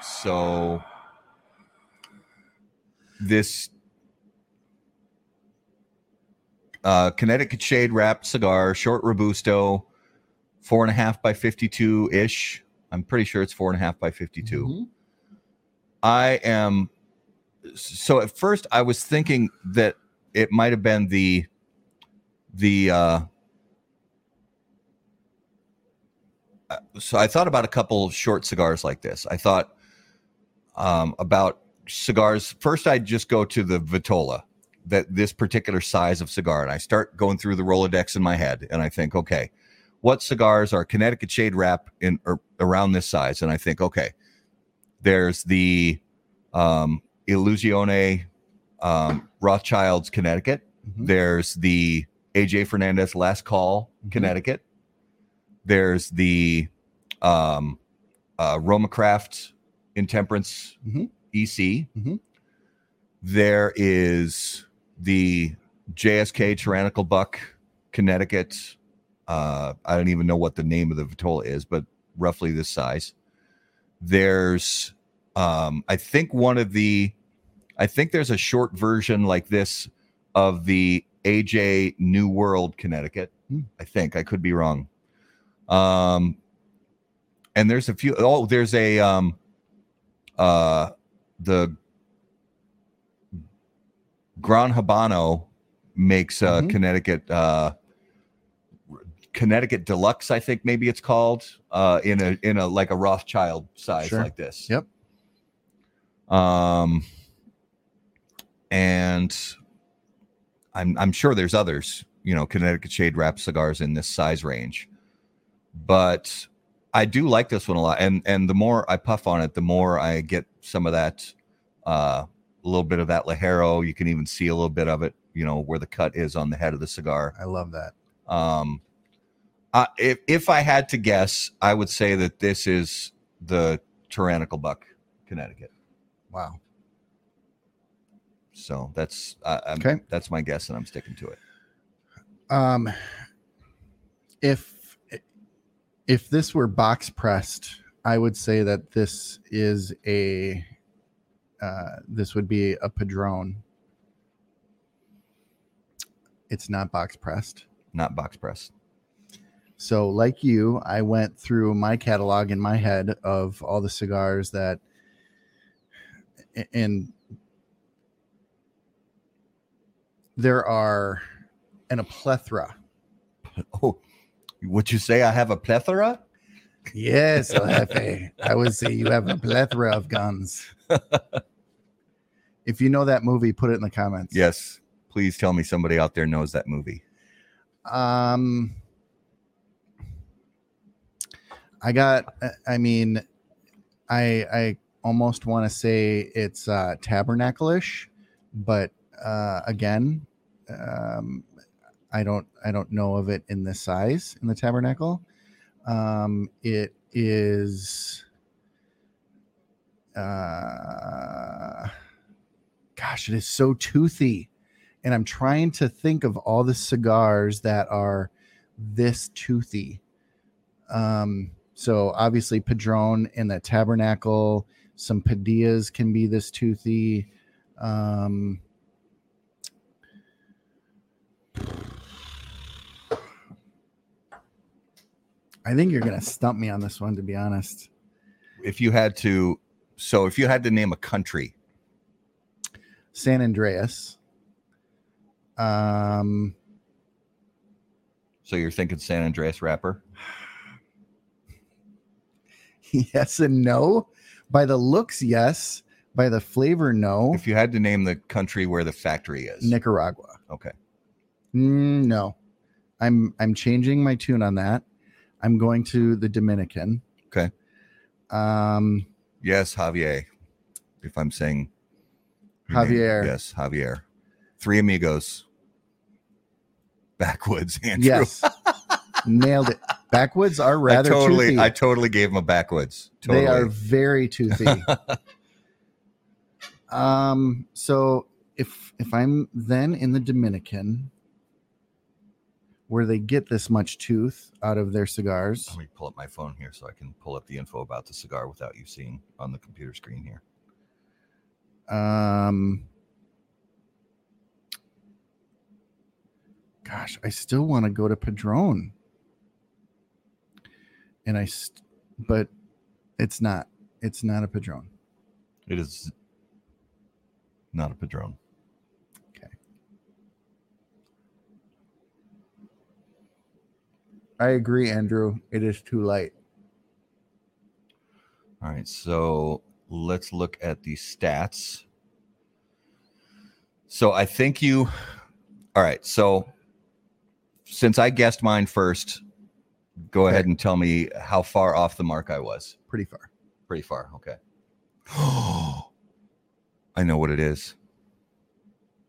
So this uh, Connecticut shade wrapped cigar, short robusto, four and a half by fifty-two ish. I'm pretty sure it's four and a half by 52. Mm-hmm. I am so at first I was thinking that it might have been the the uh, uh so I thought about a couple of short cigars like this. I thought um, about cigars. First, I'd just go to the Vitola, that this particular size of cigar, and I start going through the Rolodex in my head, and I think, okay, what cigars are Connecticut shade wrap in or around this size? And I think, okay, there's the um, Illusione um, Rothschild's Connecticut. Mm-hmm. There's the AJ Fernandez Last Call mm-hmm. Connecticut. There's the um, uh, Roma Craft Intemperance mm-hmm. EC. Mm-hmm. There is the JSK Tyrannical Buck, Connecticut. Uh, I don't even know what the name of the Vitola is, but roughly this size. There's, um, I think one of the, I think there's a short version like this of the AJ New World Connecticut. Hmm. I think I could be wrong. Um, and there's a few. Oh, there's a um, uh, the Gran Habano makes uh, mm-hmm. Connecticut uh, Connecticut Deluxe, I think maybe it's called, uh, in a in a like a Rothschild size sure. like this. Yep. Um, and I'm I'm sure there's others, you know, Connecticut shade wrap cigars in this size range, but I do like this one a lot, and and the more I puff on it, the more I get some of that, uh, a little bit of that Ligero. You can even see a little bit of it, you know, where the cut is on the head of the cigar. I love that. Um, uh, if if I had to guess, I would say that this is the Tyrannical Buck, Connecticut. Wow. So that's uh, I'm- Okay. That's my guess, and I'm sticking to it. Um, if if this were box pressed, I would say that this is a uh, this would be a Padron. It's not box pressed. Not box pressed. So, like you, I went through my catalog in my head of all the cigars that, and there are, and a plethora. (laughs) Oh, would you say I have a plethora? Yes, Jefe. I would say you have a plethora of guns. (laughs) if you know that movie, put it in the comments. Yes. Please tell me somebody out there knows that movie. Um, I got. I mean, I I almost want to say it's uh, tabernacle-ish, but uh, again, um, I don't I don't know of it in this size in the tabernacle. Um, it is. Uh, gosh, it is so toothy and I'm trying to think of all the cigars that are this toothy. Um, so obviously Padron and the Tabernacle, some Padillas can be this toothy. Um, I think you're gonna stump me on this one, to be honest. If you had to, so if you had to name a country, San Andreas. Um, so you're thinking San Andreas wrapper. (laughs) yes and no. By the looks, yes. By the flavor, no. If you had to name the country where the factory is, Nicaragua. okay. Mm, no. I'm I'm changing my tune on that. I'm going to the Dominican. Okay. Um, Yes, Javier. If I'm saying your name. Javier. Yes, Javier. Three amigos. Backwoods, (laughs) Andrew. yes. Nailed it. Backwoods are rather I totally, toothy. I totally gave him a backwoods. Totally. They are very toothy. (laughs) um, so if if I'm then in the Dominican, where they get this much tooth out of their cigars, Let me pull up my phone here so I can pull up the info about the cigar without you seeing on the computer screen here. um, gosh, I still want to go to Padron, and I, st- but it's not. It's not a Padron. It is not a Padron. I agree, Andrew. It is too light. All right, so let's look at the stats. So I think you. All right, so since I guessed mine first, go ahead and tell me how far off the mark I was. Pretty far. Pretty far. Okay. Oh, (gasps) I know what it is.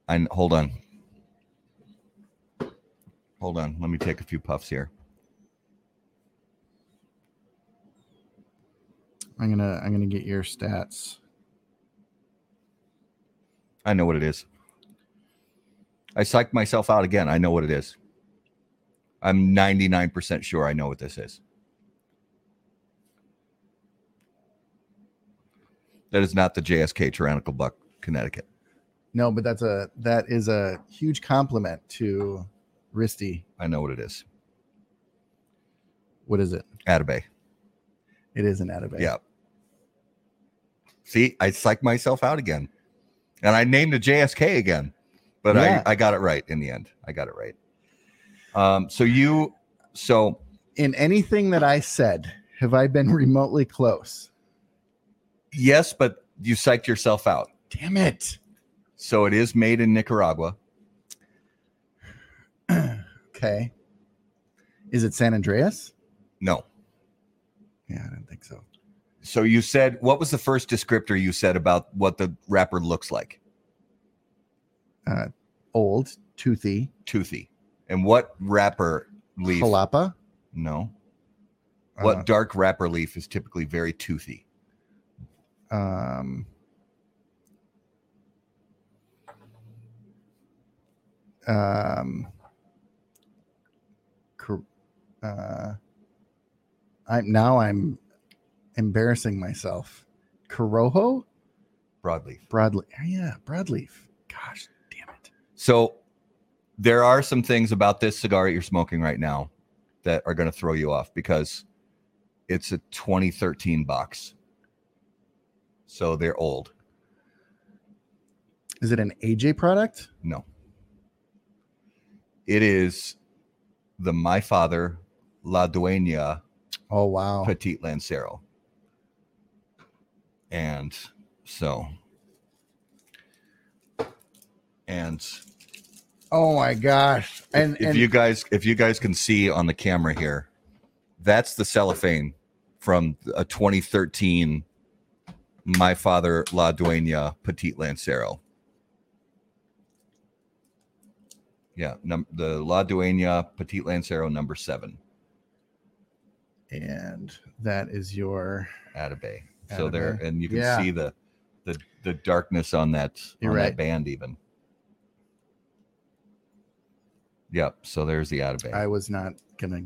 I hold on. Hold on. Let me take a few puffs here. I'm gonna I'm gonna get your stats. I know what it is. I psyched myself out again. I know what it is. I'm 99% sure I know what this is. That is not the JSK Tyrannical Buck, Connecticut. No, but that's a that is a huge compliment to Risty. I know what it is. What is it? Atabey. It is an Atabey. Yeah. See, I psyched myself out again. And I named the JSK again. But Yeah. I, I got it right in the end. I got it right. Um, so you so In anything that I said, have I been remotely close? yes, but you psyched yourself out. Damn it. So it is made in Nicaragua. (clears throat) Okay. Is it San Andreas? No. Yeah, I didn't think so. So you said what was the first descriptor you said about what the wrapper looks like? Old, toothy, Toothy. And what wrapper leaf? jalapa. No. What Uh, dark wrapper leaf is typically very toothy? um, um, uh, I'm now I'm embarrassing myself. Corojo, Broadleaf. broadleaf. Yeah, broadleaf. Gosh, damn it. So there are some things about this cigar you're smoking right now that are going to throw you off because it's a 2013 box. So they're old. Is it an AJ product? No. It is the My Father La Dueña Oh wow. Petit Lancero. And so and Oh my gosh. And if and you guys if you guys can see on the camera here that's the cellophane from a 2013 my father la dueña petit lancero yeah num- the la dueña petit lancero number seven and that is your Atabey. So there and you can Yeah. see the the the darkness on that You're on right. that band even yep so there's the Atabey. I was not gonna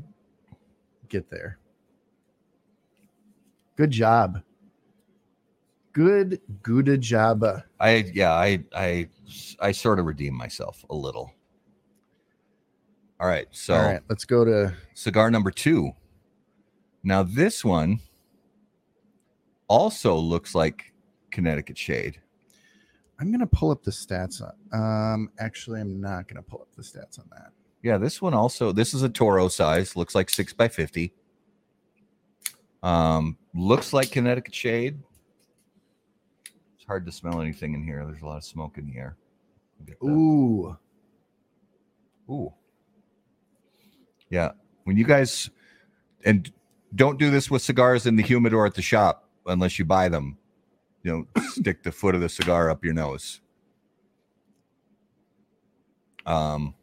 get there. Good job. Good good job. I yeah, I I I sort of redeemed myself a little. All right, so All right, let's go to cigar number two. Now this one also looks like Connecticut Shade. I'm gonna pull up the stats on um actually I'm not gonna pull up the stats on that. Yeah, this one also. This is a Toro size. Looks like six by fifty. Um, looks like Connecticut Shade. It's hard to smell anything in here. There's a lot of smoke in the air. Ooh. Ooh. Yeah. When you guys and don't do this with cigars in the humidor at the shop unless you buy them. You know, (coughs) stick the foot of the cigar up your nose. Um,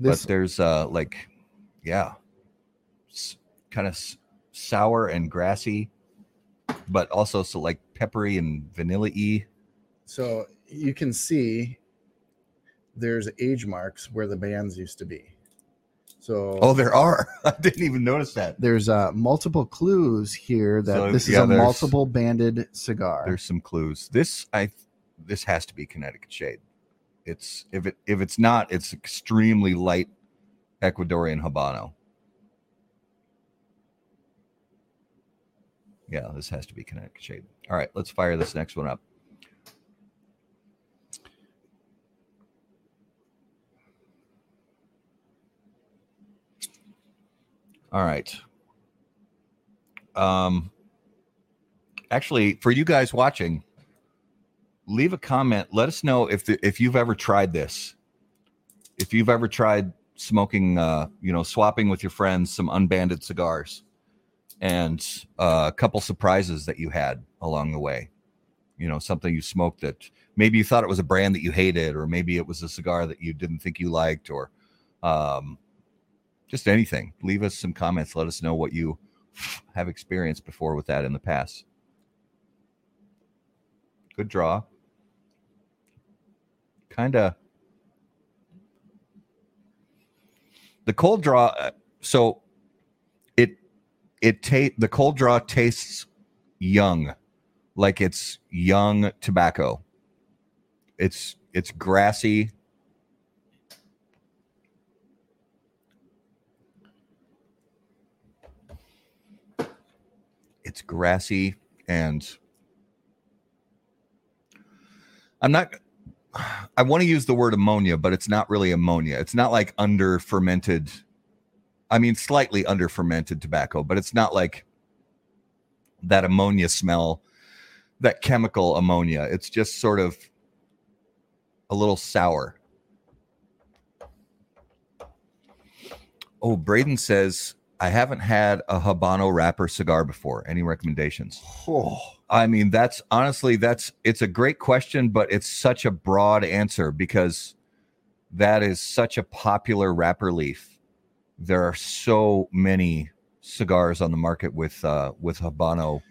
This but there's uh like yeah. kind of s- sour and grassy, but also so like peppery and vanilla y. so you can see there's age marks where the bands used to be. So Oh, there are. (laughs) I didn't even notice that. there's uh, multiple clues here that So, this is a multiple banded cigar. There's some clues. This I this has to be Connecticut shade. It's if it if it's not, it's extremely light Ecuadorian Habano. Yeah, this has to be Connecticut shade. All right, let's fire this next one up. All right. Um actually for you guys watching leave a comment. Let us know if the, if you've ever tried this. If you've ever tried smoking uh you know swapping with your friends some unbanded cigars and uh, a couple surprises that you had along the way. You know something you smoked that maybe you thought it was a brand that you hated or maybe it was a cigar that you didn't think you liked or um just anything. Leave us some comments. Let us know what you (laughs) have experienced before with that in the past. Good draw. Kind of the cold draw uh, so it it ta- the cold draw tastes young like it's young tobacco. It's it's grassy it's grassy and i'm not I want to use the word ammonia, but it's not really ammonia. It's not like under fermented. I mean, slightly under fermented tobacco, but it's not like that ammonia smell, that chemical ammonia. It's just sort of a little sour. Oh, Braden says I haven't had a Habano wrapper cigar before. Any recommendations? Oh, I mean, that's honestly that's it's a great question, but it's such a broad answer because that is such a popular wrapper leaf. There are so many cigars on the market with uh with Habano.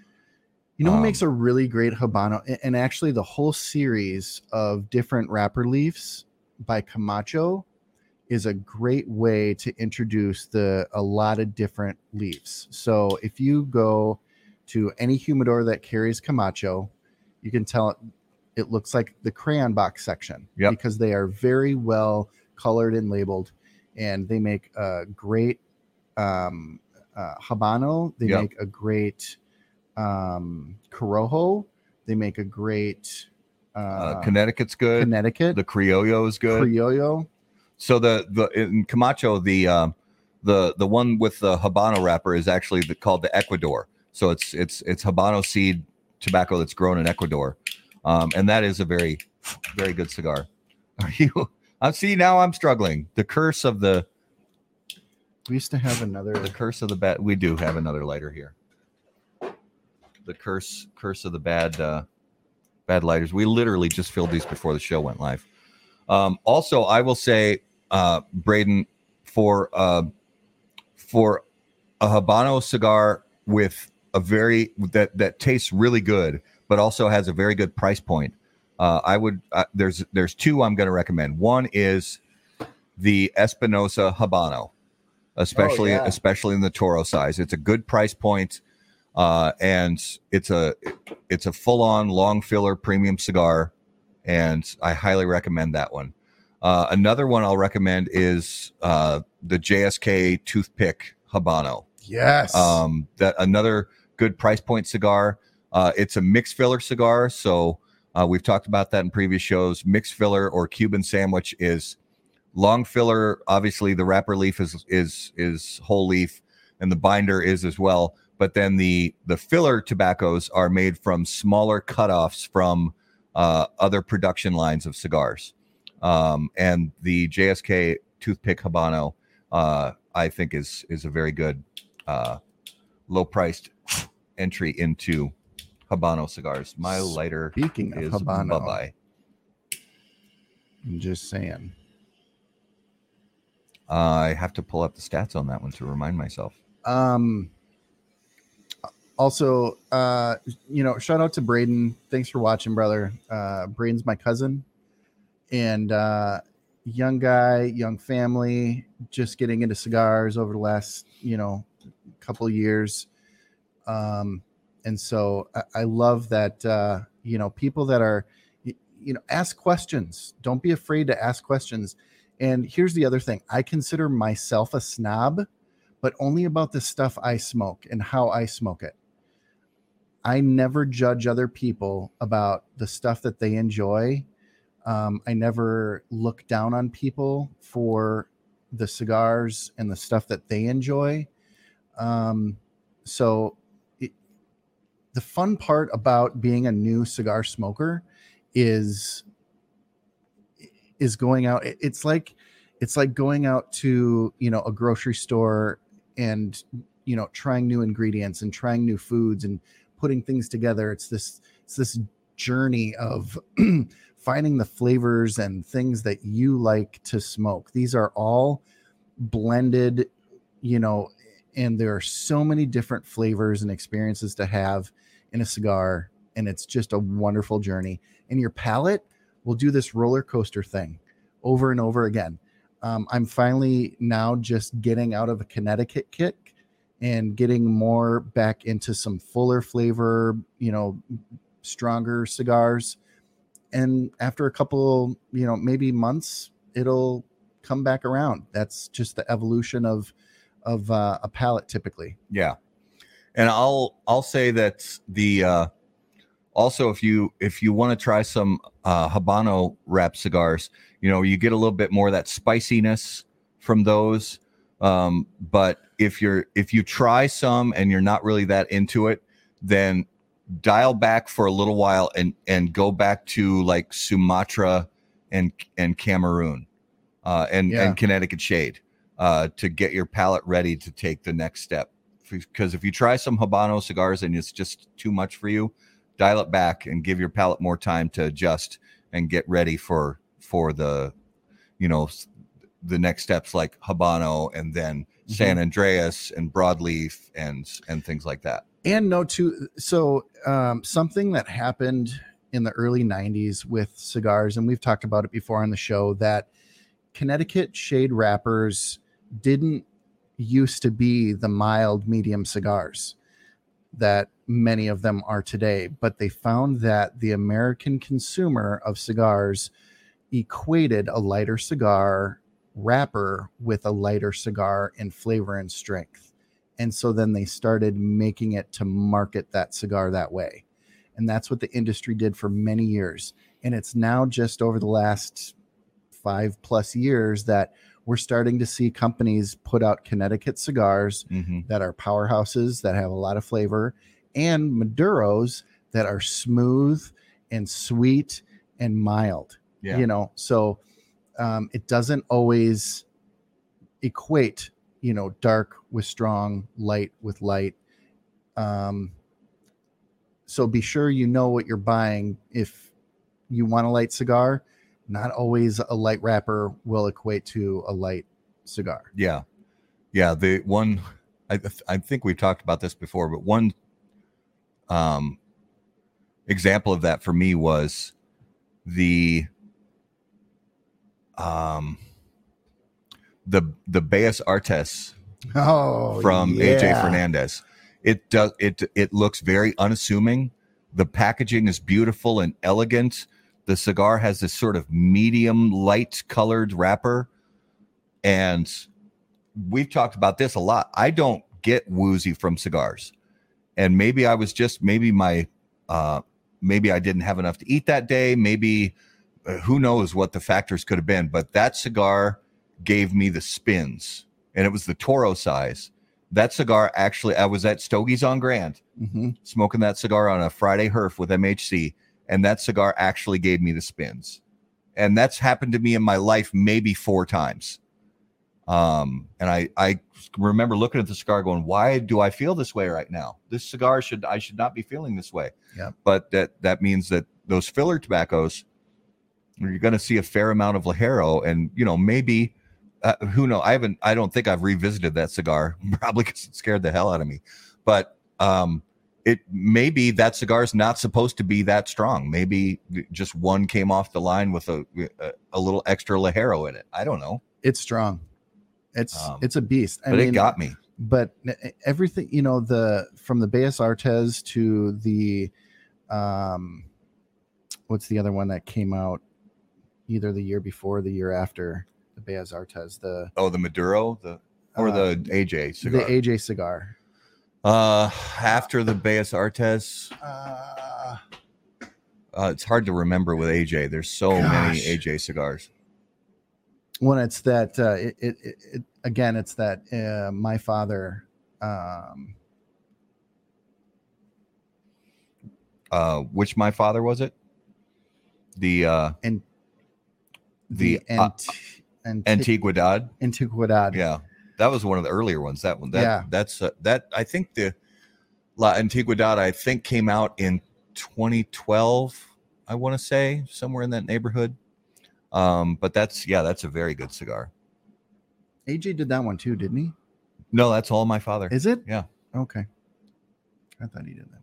You know what Um, makes a really great Habano? And actually, the whole series of different wrapper leaves by Camacho is a great way to introduce the a lot of different leaves. So if you go to any humidor that carries Camacho, you can tell it, it looks like the crayon box section Yep. because they are very well colored and labeled, and they make a great um, uh, Habano. They Yep. make a great um, Corojo. They make a great uh, Uh, Connecticut's good. Connecticut the Criollo is good. Criollo. So the the in Camacho the um the the one with the Habano wrapper is actually the, called the Ecuador. So it's it's it's Habano seed tobacco that's grown in Ecuador, um, and that is a very very good cigar. (laughs) Are you? I see now. I'm struggling. The curse of the We used to have another. the curse of the bad. We do have another lighter here. The curse curse of the bad uh, bad lighters. We literally just filled these before the show went live. Um, also, I will say, uh, Braden, for uh, for a Habano cigar with a very that that tastes really good, but also has a very good price point. Uh, I would uh, there's there's two I'm going to recommend. One is the Espinosa Habano, especially yeah. especially in the Toro size. It's a good price point, uh, and it's a it's a full on long filler premium cigar, and I highly recommend that one. Uh, another one I'll recommend is uh, the JSK Toothpick Habano. yes. Um, that another good price point cigar. Uh, it's a mixed filler cigar, so uh, we've talked about that in previous shows. Mixed filler or Cuban sandwich is long filler. Obviously, the wrapper leaf is is is whole leaf, and the binder is as well. But then the the filler tobaccos are made from smaller cutoffs from uh, other production lines of cigars. Um, and the JSK toothpick Habano, uh, I think is is a very good uh, low priced entry into Habano cigars. My lighter Speaking of is Habano, bye bye. I'm just saying. I have to pull up the stats on that one to remind myself. Um, also, uh, you know, shout out to Braden. Thanks for watching, brother. Uh, Braden's my cousin, and uh, young guy, young family, just getting into cigars over the last, you know, couple years. Um, and so I, I love that, uh, you know, people that are, you know, ask questions. Don't be afraid to ask questions. And here's the other thing I consider myself a snob but only about the stuff I smoke and how I smoke it. I never judge other people about the stuff that they enjoy. Um, I never look down on people for the cigars and the stuff that they enjoy. Um, so, it, the fun part about being a new cigar smoker is is going out. it- It's like it's like going out to you know a grocery store and you know trying new ingredients and trying new foods and putting things together it's this it's this journey of (clears throat) finding the flavors and things that you like to smoke. These are all blended you know and there are so many different flavors and experiences to have in a cigar and it's just a wonderful journey. And your palate will do this roller coaster thing over and over again. Um, I'm finally now just getting out of a Connecticut kick and getting more back into some fuller flavor, you know, stronger cigars. And after a couple, you know, maybe months, it'll come back around. That's just the evolution of of uh, a palate typically. Yeah, and I'll I'll say that the uh, also if you if you want to try some uh, Habano wrap cigars, you know you get a little bit more of that spiciness from those. Um, but if you're if you try some and you're not really that into it, then dial back for a little while and and go back to like Sumatra and and Cameroon uh, and Yeah. and Connecticut Shade. uh, to get your palate ready to take the next step. Because if you try some Habano cigars and it's just too much for you, dial it back and give your palate more time to adjust and get ready for for the, you know, the next steps like Habano and then San Andrés and broadleaf and and things like that. And no two. so um, something that happened in the early 90s with cigars and we've talked about it before on the show that connecticut shade wrappers didn't used to be the mild medium cigars that many of them are today but they found that the american consumer of cigars equated a lighter cigar wrapper with a lighter cigar in flavor and strength and so then they started making it to market that cigar that way. And that's what the industry did for many years. And it's now just over the last five plus years that we're starting to see companies put out Connecticut cigars Mm-hmm. that are powerhouses that have a lot of flavor and Maduros that are smooth and sweet and mild Yeah. you know so um, it doesn't always equate you know dark with strong light with light. Um, so be sure you know what you're buying. If you want a light cigar not always a light wrapper will equate to a light cigar. Yeah, yeah. The one I I think we've talked about this before, but one um example of that for me was the um the the Bellas Artes oh from AJ. Fernandez. It does it it looks very unassuming. The packaging is beautiful and elegant. The cigar has this sort of medium light colored wrapper. And we've talked about this a lot. I don't get woozy from cigars. And maybe I was just maybe my uh maybe I didn't have enough to eat that day, maybe uh, who knows what the factors could have been, but that cigar gave me the spins and it was the Toro size. That cigar actually, I was at Stogie's on Grand Mhm. smoking that cigar on a Friday Herf with MHC, and that cigar actually gave me the spins. And that's happened to me in my life maybe four times. Um, and I I remember looking at the cigar going, why do I feel this way right now? This cigar should I should not be feeling this way. Yeah. But that that means that those filler tobaccos, you're going to see a fair amount of Ligero, and you know maybe uh, who know? I haven't. I don't think I've revisited that cigar, (laughs) probably because it scared the hell out of me. But um, it maybe that cigar is not supposed to be that strong. Maybe just one came off the line with a a, a little extra Ligero in it. I don't know, it's strong it's Um, it's a beast I but mean, it got me. but everything you know the from the Bellas Artes to the um what's the other one that came out either the year before or the year after the Bellas Artes the Oh, the Maduro, the or uh, the AJ cigar. the AJ cigar uh, after the Bellas Artes, uh, uh, it's hard to remember with AJ. There's so many AJ cigars. when it's that uh it, it, it, it again it's that uh my father um Uh, which my father was it? The uh, and the, the, uh, Ant- Antiguidad. Antiquidad Yeah, that was one of the earlier ones. That one. That Yeah. that's uh, that. I think the La Antigüedad I think came out in 2012. I want to say somewhere in that neighborhood. Um, but that's yeah, that's a very good cigar. AJ did that one too didn't he No, that's all my father. Is it? Yeah. Okay. I thought he did that.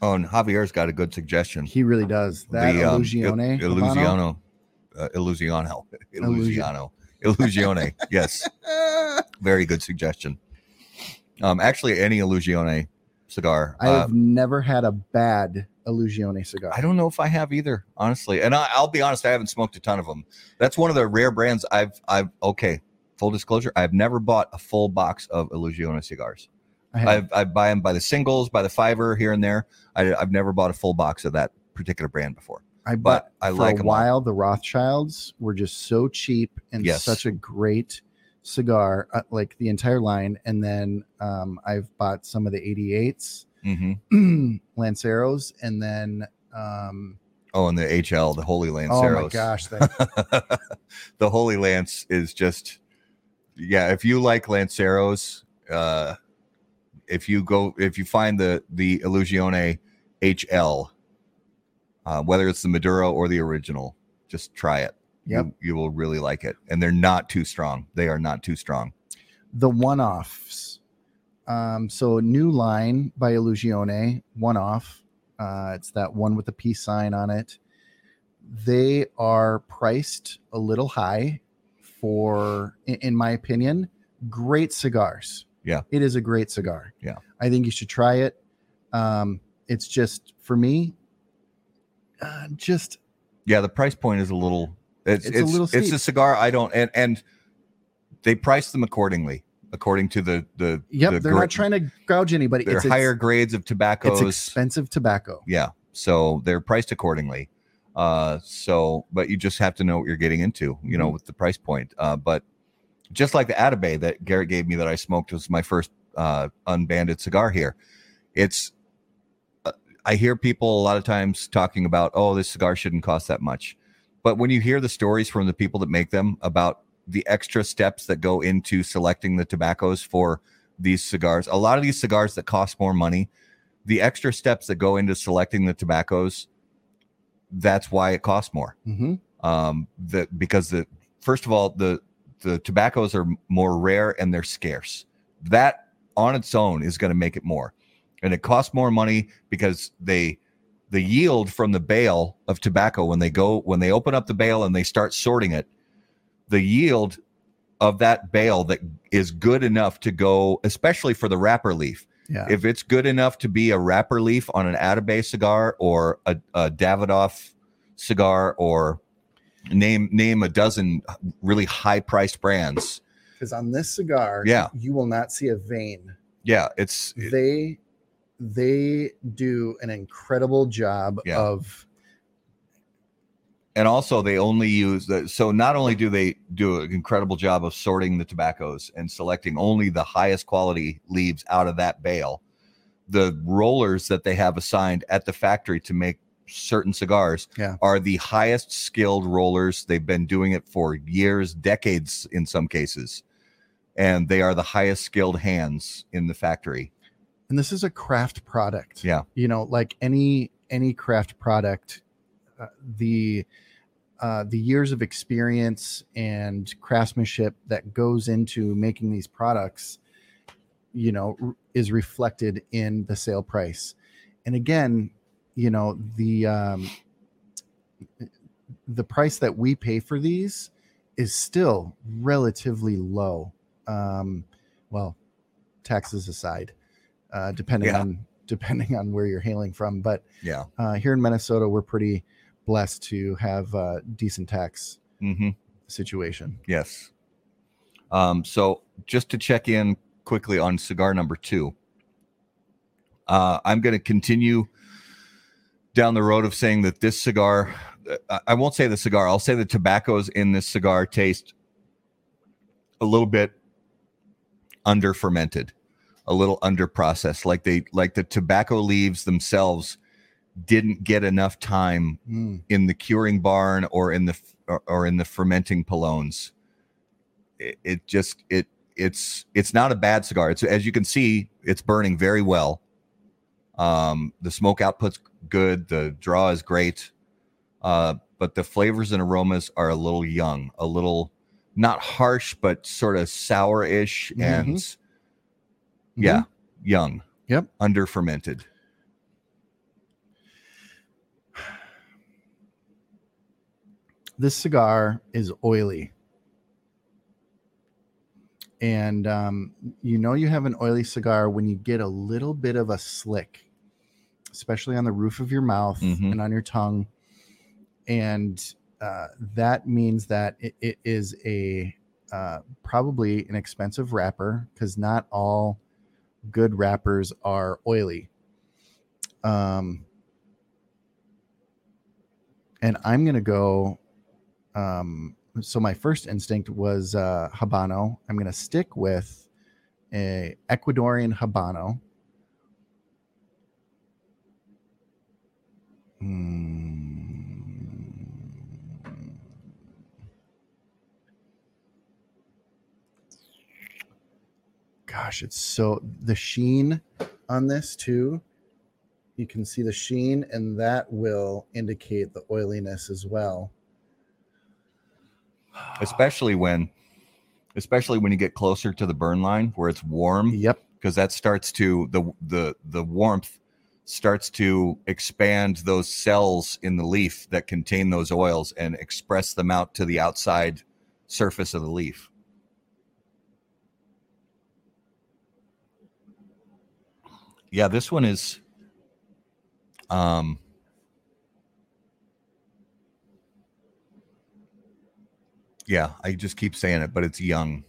Oh, and Javier's got a good suggestion. He really does. That the um, Illusione. Il- Habano? Illusiano, uh, Illusiano, (laughs) Illusiano, Illusione. yes, (laughs) very good suggestion. Um, actually, any Illusione cigar. I have never had a bad Illusione cigar. I don't know if I have either, honestly. And I, I'll be honest, I haven't smoked a ton of them. That's one of the rare brands I've. I've okay. Full disclosure, I've never bought a full box of Illusione cigars. I. I've, I buy them by the singles, by the fiver here and there. I, I've never bought a full box of that particular brand before. I but bought I for like a 'em all. while. The Rothschilds were just so cheap and Yes. such a great cigar, uh, like the entire line. And then um, I've bought some of the 88s, hmm (clears throat) Lanceros, and then um, Oh, and the HL, the Holy Lanceros. oh my gosh, (laughs) that the Holy Lance is just yeah, if you like Lanceros, uh, if you go, if you find the the Illusione HL, uh, whether it's the Maduro or the original, just try it. Yep. You, you will really like it, and they're not too strong. They are not too strong. the one-offs. Um, so new line by Illusione, one-off. Uh, it's that one with the peace sign on it. They are priced a little high for, in, in my opinion, great cigars. Yeah. it is a great cigar. Yeah. I think you should try it. Um, it's just for me, uh, just Yeah, the price point is a little. It's It's it's a little it's a cigar. I don't and and they price them accordingly, according to the the yep. the they're gra- not trying to gouge anybody. They're It's higher It's, grades of tobacco it's expensive tobacco. yeah, so they're priced accordingly. Uh, so but you just have to know what you're getting into, you know, Mhm. with the price point. Uh, but just like the Atabey that Garrett gave me that I smoked was my first uh unbanded cigar here. It's I hear people a lot of times talking about, oh, this cigar shouldn't cost that much. But when you hear the stories from the people that make them about the extra steps that go into selecting the tobaccos for these cigars, a lot of these cigars that cost more money, the extra steps that go into selecting the tobaccos, that's why it costs more. hmm Um, that because the first of all, the the tobaccos are more rare and they're scarce. That on its own is going to make it more, and it costs more money because they the yield from the bale of tobacco when they go when they open up the bale and they start sorting it, the yield of that bale that is good enough to go, especially for the wrapper leaf. Yeah. If it's good enough to be a wrapper leaf on an Atabey cigar or a, a Davidoff cigar or name name a dozen really high priced brands. because on this cigar, Yeah. you will not see a vein. Yeah, it's They they do an incredible job Yeah. of and also they only use the so not only do they do an incredible job of sorting the tobaccos and selecting only the highest quality leaves out of that bale the rollers that they have assigned at the factory to make certain cigars Yeah. are the highest skilled rollers they've been doing it for years decades in some cases and they are the highest skilled hands in the factory and this is a craft product. Yeah. You know, like any any craft product, uh, the uh, the years of experience and craftsmanship that goes into making these products, you know, r- is reflected in the sale price. And again, you know, the um, the price that we pay for these is still relatively low. Um, well, taxes aside, uh, depending Yeah. on depending on where you're hailing from. But yeah uh, here in Minnesota, we're pretty blessed to have a decent tax mm-hmm. situation. Yes. Um, so just to check in quickly on cigar number two, uh, I'm going to continue down the road of saying that this cigar, I- I won't say the cigar, I'll say the tobaccos in this cigar taste a little bit under fermented, a little under processed, like they like the tobacco leaves themselves didn't get enough time Mm, in the curing barn or in the or, or in the fermenting pilones it, it just it it's it's not a bad cigar. It's as you can see it's burning very well. Um the smoke output's good. The draw is great. Uh but the flavors and aromas are a little young a little not harsh but sort of sour-ish and yeah mhm. young Yep. under fermented This cigar is oily. And um, you know you have an oily cigar when you get a little bit of a slick, especially on the roof of your mouth Mhm. and on your tongue. And uh, that means that it, it is a uh, probably an expensive wrapper because not all good wrappers are oily. Um, and I'm gonna go. Um, so my first instinct was uh, habano. I'm gonna stick with a Ecuadorian habano. Mm. Gosh, it's so the sheen on this too. You can see the sheen, and that will indicate the oiliness as well. especially when especially when you get closer to the burn line where it's warm Yep. because that starts to the the the warmth starts to expand those cells in the leaf that contain those oils and express them out to the outside surface of the leaf yeah this one is um yeah i just keep saying it but it's young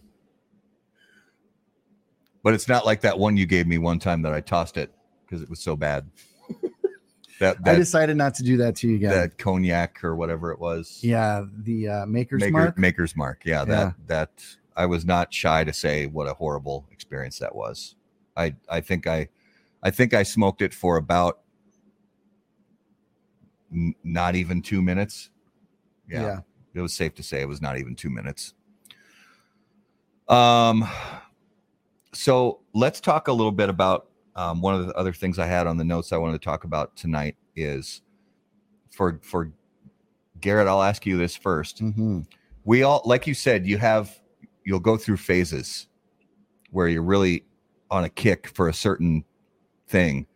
but it's not like that one you gave me one time that i tossed it because it was so bad (laughs) that I decided not to do that to you again. that cognac or whatever it was yeah, the uh, maker's Maker- mark. maker's mark yeah, Yeah. that that i was not shy to say what a horrible experience that was i i think i i think i smoked it for about n- not even two minutes. Yeah, it was safe to say it was not even two minutes. Um so let's talk a little bit about um, one of the other things i had on the notes i wanted to talk about tonight is for for garrett i'll ask you this first. Mhm. we all like you said you have you'll go through phases where you're really on a kick for a certain thing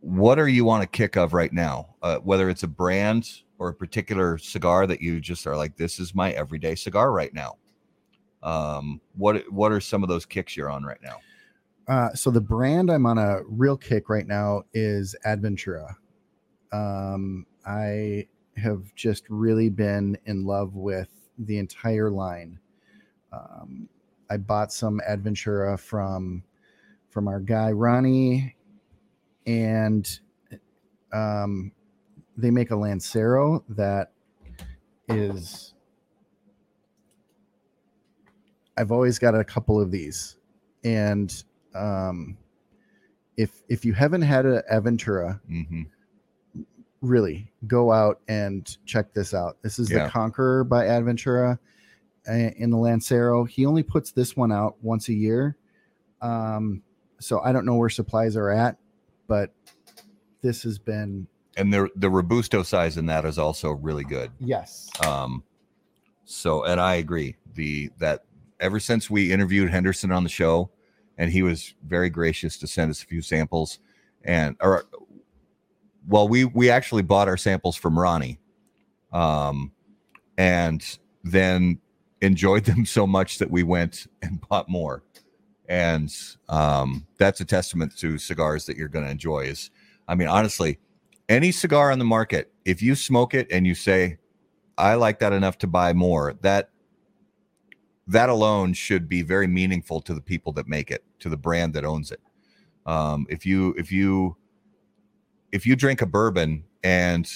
what are you on a kick of right now uh, whether it's a brand or a particular cigar that you just are like this is my everyday cigar right now um what what are some of those kicks you're on right now Uh, so the brand I'm on a real kick right now is Adventura. Um, I have just really been in love with the entire line. Um, I bought some Adventura from from our guy Ronnie, and um, they make a Lancero that is. I've always got a couple of these, and um, if if you haven't had a Aventura, mm-hmm. really go out and check this out. This is Yeah. the Conqueror by Adventura uh, in the Lancero. He only puts this one out once a year. Um, so I don't know where supplies are at, but this has been and the the robusto size in that is also really good yes. Um, so, and I agree. The that ever since we interviewed Henderson on the show, and he was very gracious to send us a few samples, and or well, we we actually bought our samples from Ronnie, um, and then enjoyed (laughs) them so much that we went and bought more, and um, that's a testament to cigars that you're going to enjoy. Is I mean, honestly, any cigar on the market, if you smoke it and you say, I like that enough to buy more. That that alone should be very meaningful to the people that make it, to the brand that owns it. Um, if you if you if you drink a bourbon and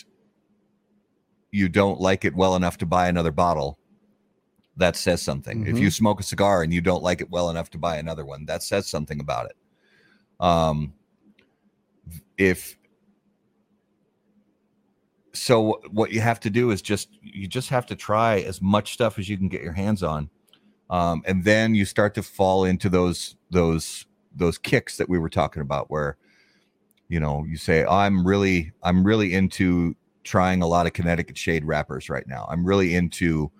you don't like it well enough to buy another bottle, that says something. If you smoke a cigar and you don't like it well enough to buy another one, that says something about it. Um, if so what you have to do is just you just have to try as much stuff as you can get your hands on um, and then you start to fall into those those those kicks that we were talking about where you know you say i'm really i'm really into trying a lot of connecticut shade wrappers right now i'm really into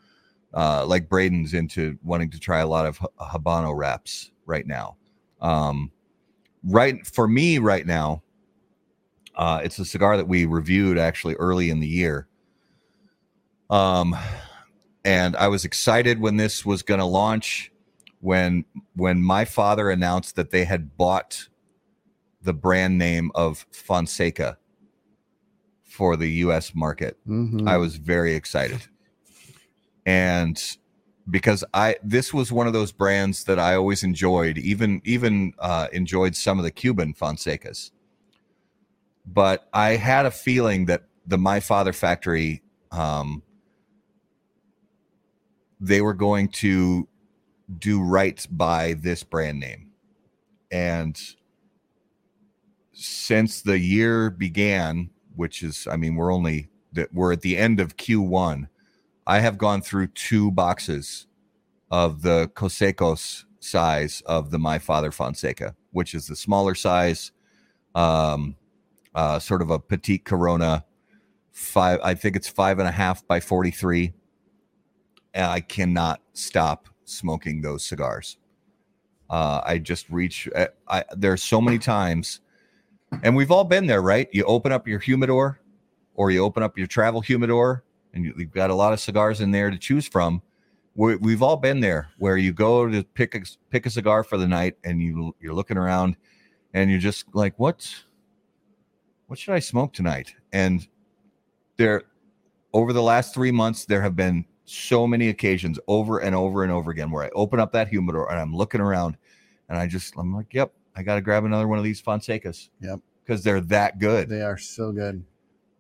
uh, like braden's into wanting to try a lot of Ha- habano wraps right now um, right for me right now uh, it's a cigar that we reviewed actually early in the year. Um, and I was excited when this was going to launch. When when my father announced that they had bought the brand name of Fonseca for the U.S. market, Mhm. I was very excited. And because I this was one of those brands that I always enjoyed, even even uh, enjoyed some of the Cuban Fonsecas. But I had a feeling that the My Father Factory, um, they were going to do right by this brand name, and since the year began, which is, I mean, we're only that we're at the end of Q1. I have gone through two boxes of the Cosacos size of the My Father Fonseca, which is the smaller size, um, uh, sort of a petite Corona. Five, I think it's five and a half by forty-three. And I cannot stop smoking those cigars. Uh, I just reach. I, I there's so many times, and we've all been there, right? You open up your humidor, or you open up your travel humidor, and you, you've got a lot of cigars in there to choose from. We, we've all been there, where you go to pick a pick a cigar for the night, and you you're looking around, and you're just like, what? What should I smoke tonight? And there, over the last three months, there have been so many occasions over and over and over again where I open up that humidor and I'm looking around and I just I'm like, yep, I got to grab another one of these Fonsecas. Yep. Because they're that good. They are so good.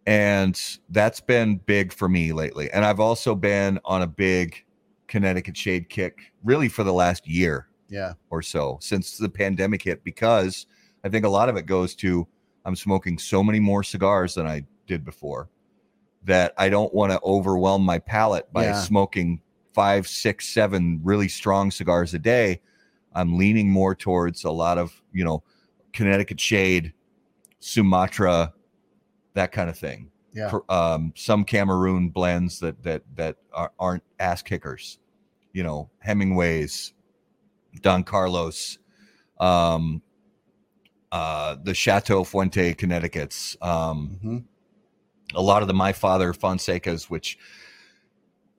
And that's been big for me lately. And I've also been on a big Connecticut shade kick really for the last year Yeah. or so since the pandemic hit because I think a lot of it goes to I'm smoking so many more cigars than I did before that I don't want to overwhelm my palate by Yeah. smoking five, six, seven really strong cigars a day. I'm leaning more towards a lot of, you know, Connecticut shade, Sumatra, that kind of thing. Yeah. Um, some Cameroon blends that that that are, aren't ass kickers, you know, Hemingways, Don Carlos, um, uh, the Chateau Fuente Connecticut's, um, hmm a lot of the My Father Fonsecas, which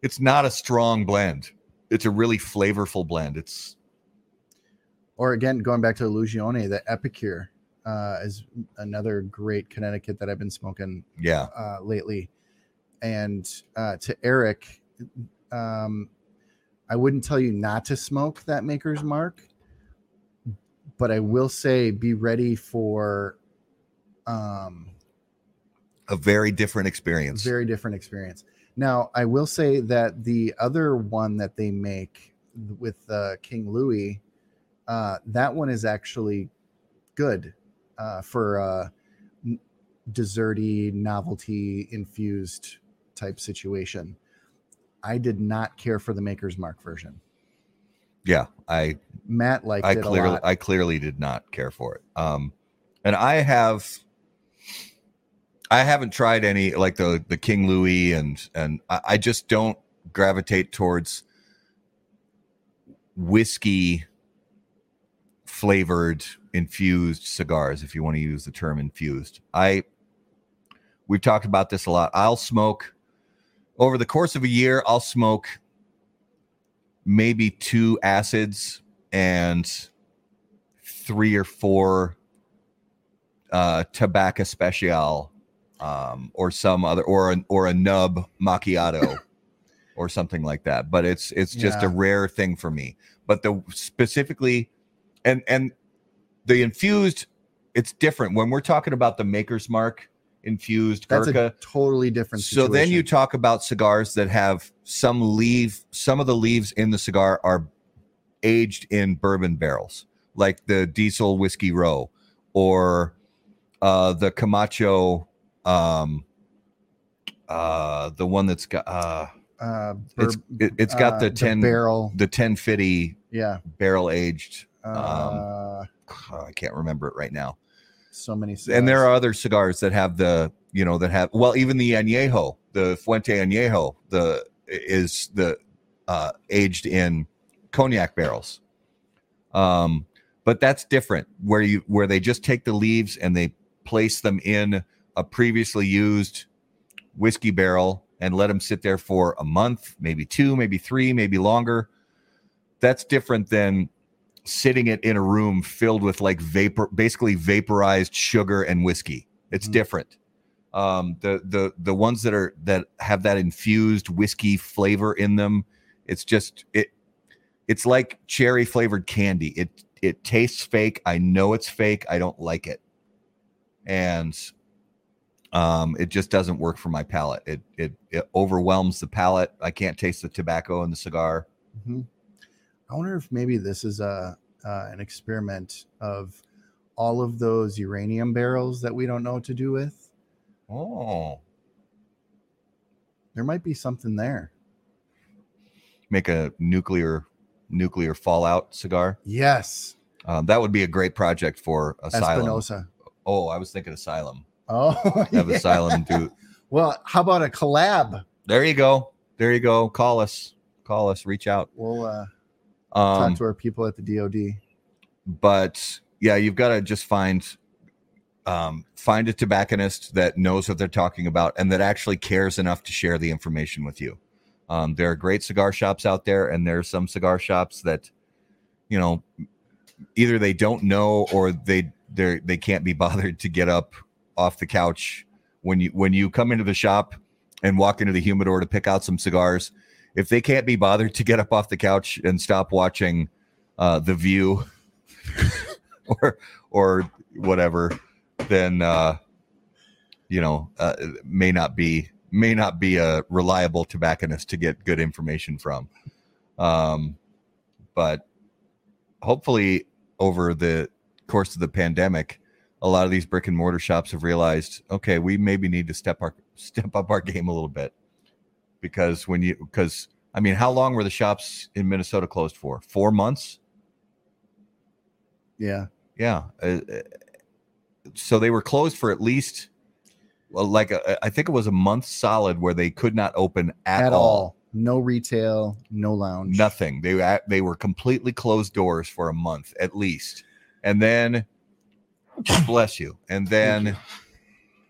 it's not a strong blend. It's a really flavorful blend. It's Or again, going back to Illusione, the Epicure uh, is another great Connecticut that I've been smoking yeah, uh, lately. And uh, to Eric, um, I wouldn't tell you not to smoke that Maker's Mark, but I will say be ready for um, a very different experience. very different experience. Now, I will say that the other one that they make with uh, King Louis, uh, that one is actually good uh, for uh, n- desserty, novelty infused type situation. I did not care for the Maker's Mark version. yeah, I Matt liked I it a clearly lot. I clearly did not care for it. Um, and I have I haven't tried any like the the King Louis and and I, I just don't gravitate towards whiskey flavored infused cigars if you want to use the term infused. I we've talked about this a lot. I'll smoke over the course of a year, I'll smoke maybe two acids and three or four uh Tabak Especial um or some other or an or a nub macchiato (laughs) or something like that but it's it's just a rare thing for me but the specifically and and the infused it's different when we're talking about the maker's mark infused That's Gurkha a totally different. so then you talk about cigars that have some leaf, some of the leaves in the cigar are aged in bourbon barrels, like the Diesel Whiskey Row or uh, the Camacho, um, uh, the one that's got uh, uh, it's bur- it, it's got uh, the ten barrel. the ten fifty Yeah. barrel aged. Uh, I can't remember it right now. so many. and there are other cigars that have the you know that have well even the añejo the fuente añejo the is the uh aged in cognac barrels um but that's different where you where they just take the leaves and they place them in a previously used whiskey barrel and let them sit there for a month maybe two maybe three maybe longer that's different than sitting it in a room filled with like vapor basically vaporized sugar and whiskey. It's Mhm. different. Um the the the ones that are that have that infused whiskey flavor in them it's just it it's like cherry flavored candy. It it tastes fake. I know it's fake. I don't like it. And um it just doesn't work for my palate. It it, it overwhelms the palate. I can't taste the tobacco in the cigar. Mhm. I wonder if maybe this is a uh, an experiment of all of those uranium barrels that we don't know what to do with. oh There might be something there. make a nuclear nuclear fallout cigar. Yes. Um, that would be a great project for Asylum. Espinosa. Oh, I was thinking Asylum. Oh, (laughs) Have yeah. Asylum do. (laughs) Well, how about a collab? There you go. There you go. Call us. Call us. Reach out. We'll uh, Um, talk to our people at the DoD. but yeah, you've got to just find um, find a tobacconist that knows what they're talking about and that actually cares enough to share the information with you. Um, there are great cigar shops out there, and there are some cigar shops that, you know, either they don't know or they they they can't be (laughs) bothered to get up off the couch when you when you come into the shop and walk into the humidor to pick out some cigars. If they can't be bothered to get up off the couch and stop watching uh, the View (laughs) or or whatever, then uh, you know uh, may not be may not be a reliable tobacconist to get good information from. Um, but hopefully, over the course of the pandemic, a lot of these brick and mortar shops have realized, okay, we maybe need to step our step up our game a little bit because when you because I mean, how long were the shops in Minnesota closed for? Four months. Yeah. Yeah. Uh, uh, so they were closed for at least, well, like a, I think it was a month solid where they could not open at, At, all. all. No retail, no lounge. Nothing. They they were completely closed doors for a month at least, and then, (coughs) bless you, and then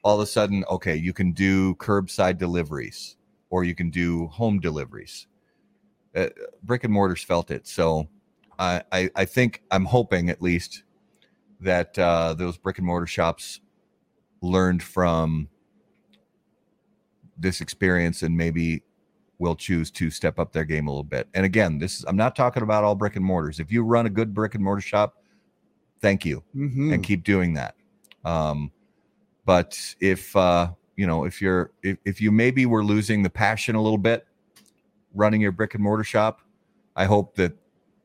all of a sudden, okay, you can do curbside deliveries or you can do home deliveries. Uh, brick and mortars felt it, so I, I I think I'm hoping at least that uh, those brick and mortar shops learned from this experience and maybe will choose to step up their game a little bit. And again, this is I'm not talking about all brick and mortars. If you run a good brick and mortar shop, thank you Mhm. and keep doing that. Um, but if uh, you know, if you're if, if you maybe were losing the passion a little bit running your brick and mortar shop, I hope that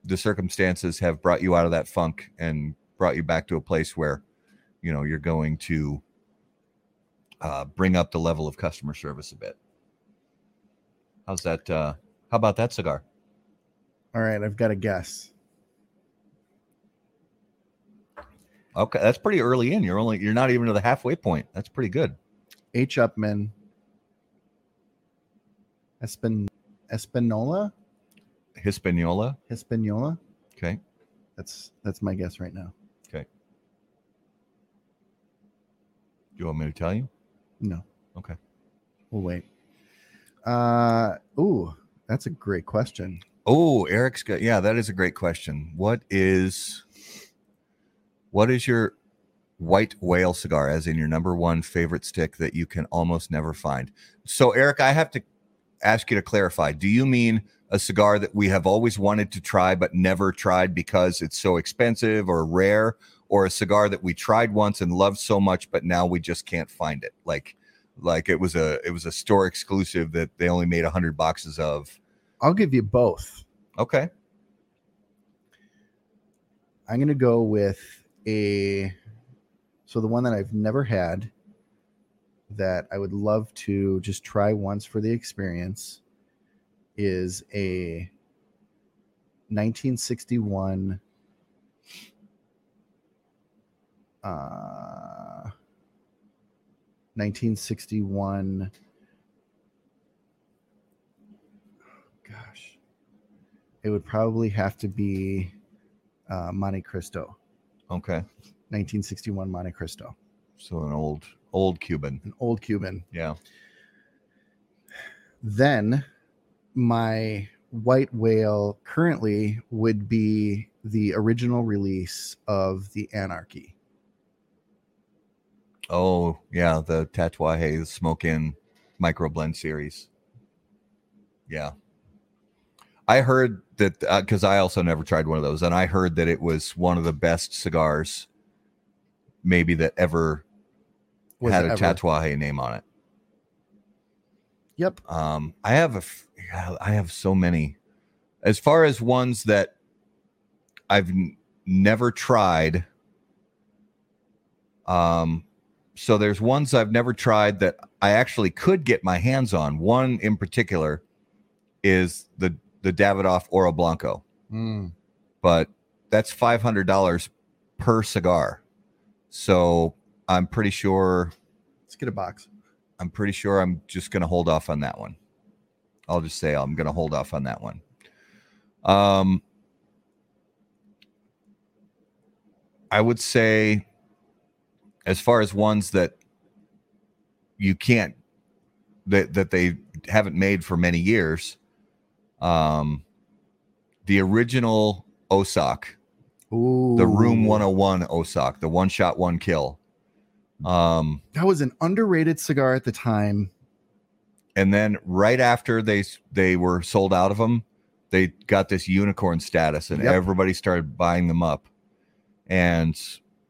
the circumstances have brought you out of that funk and brought you back to a place where you know you're going to uh, bring up the level of customer service a bit. How's that? Uh, how about that cigar? All right, I've got a guess. Okay, that's pretty early in. You're only you're not even to the halfway point. That's pretty good. H. Upman. Espin Espinola? Hispaniola. Hispaniola? Okay. That's that's my guess right now. Okay. Do you want me to tell you? No. Okay. We'll wait. Uh ooh, that's a great question. Oh, Eric's got yeah, that is a great question. What is what is your white whale cigar as in your number one favorite stick that you can almost never find? So Eric, I have to ask you to clarify. Do you mean a cigar that we have always wanted to try but never tried because it's so expensive or rare or a cigar that we tried once and loved so much but now we just can't find it? Like like it was a it was a store exclusive that they only made 100 boxes of. I'll give you both. Okay. I'm gonna go with a so the one that I've never had that I would love to just try once for the experience is a 1961 uh 1961 gosh it would probably have to be uh, Monte Cristo, Okay. 1961 Monte Cristo, So an old old Cuban. an old Cuban. Yeah. Then my white whale currently would be the original release of the Anarchy. Oh, yeah, the Tatuaje Smoke Inn Micro Blend series. Yeah. I heard that uh, because I also never tried one of those, and I heard that it was one of the best cigars, maybe that ever Was had a ever? Tatuaje name on it. Yep. Um, I have a, I have so many. As far as ones that I've n- never tried, um, so there's ones I've never tried that I actually could get my hands on. One in particular is the the Davidoff Oro Blanco. Mm. but that's five hundred dollars per cigar. So I'm pretty sure Let's get a box. I'm pretty sure I'm just going to hold off on that one. I'll just say I'm going to hold off on that one. Um, I would say, as far as ones that you can't that that they haven't made for many years, um, the original Osak, Ooh, the Room 101 OSOK, the one shot one kill. Um, That was an underrated cigar at the time. and then right after they they were sold out of them they got this unicorn status and Yep. everybody started buying them up and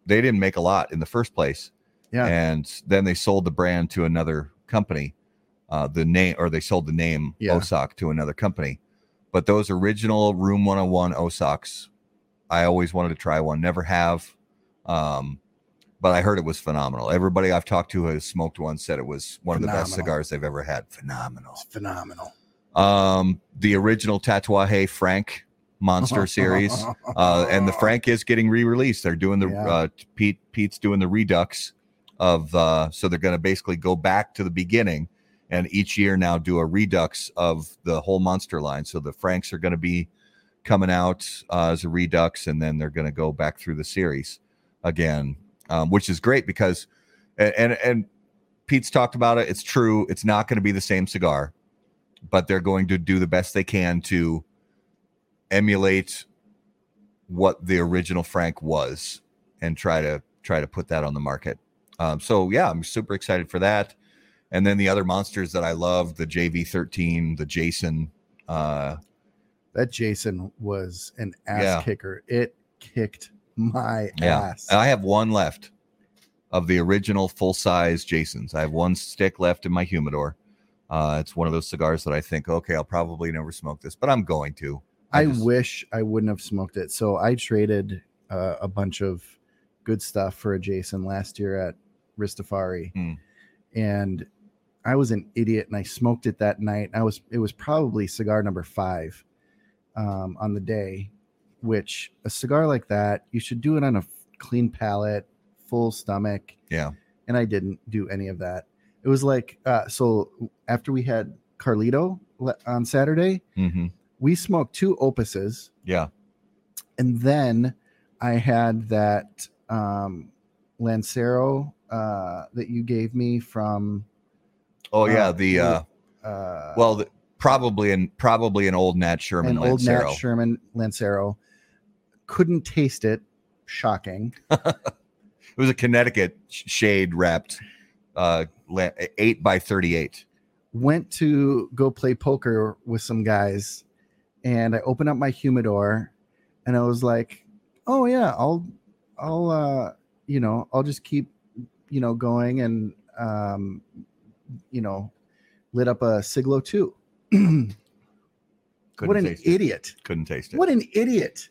they didn't make a lot in the first place Yeah. and then they sold the brand to another company uh the name or they sold the name Yeah. OSOK to another company but those original room 101 OSOKs i always wanted to try one never have um but I heard it was phenomenal. Everybody I've talked to who has smoked one said it was one of the best cigars they've ever had. Phenomenal. It's phenomenal. Um, the original Tatuaje Frank Monster (laughs) series, uh, and the Frank is getting re-released. They're doing the Yeah. uh, Pete Pete's doing the redux of uh, so they're going to basically go back to the beginning, and each year now do a redux of the whole Monster line. So the Franks are going to be coming out uh, as a redux, and then they're going to go back through the series again, um, which is great because and and, and Pete's talked about it. It's true. It's not going to be the same cigar, but they're going to do the best they can to emulate what the original Frank was and try to try to put that on the market. Um, so yeah, I'm super excited for that. And then the other monsters that I love, the JV13, the Jason. Uh, that Jason was an ass Yeah. kicker. It kicked my Yeah. ass. I have one left of the original full size Jasons. I have one stick left in my humidor. Uh, it's one of those cigars that I think, okay, I'll probably never smoke this, but I'm going to. I just- wish I wouldn't have smoked it. So I traded uh, a bunch of good stuff for a Jason last year at Ristafari, Hmm. and I was an idiot and I smoked it that night. I was it was probably cigar number five um, on the day, which a cigar like that you should do it on a clean palate, full stomach. Yeah. and I didn't do any of that. It was like uh, so after we had Carlito on Saturday hmm we smoked two opuses Yeah. and then i had that um lancero uh that you gave me from Oh yeah. Uh, the uh, uh well, the, probably an probably an old Nat Sherman an old Lancero. nat sherman lancero couldn't taste it shocking (laughs) it was a Connecticut shade wrapped, uh, eight by thirty-eight. went to go play poker with some guys and i opened up my humidor and i was like oh yeah i'll i'll uh you know i'll just keep you know going and um you know lit up a siglo 2 Couldn't (clears throat) what an taste it. idiot Couldn't taste it. what an idiot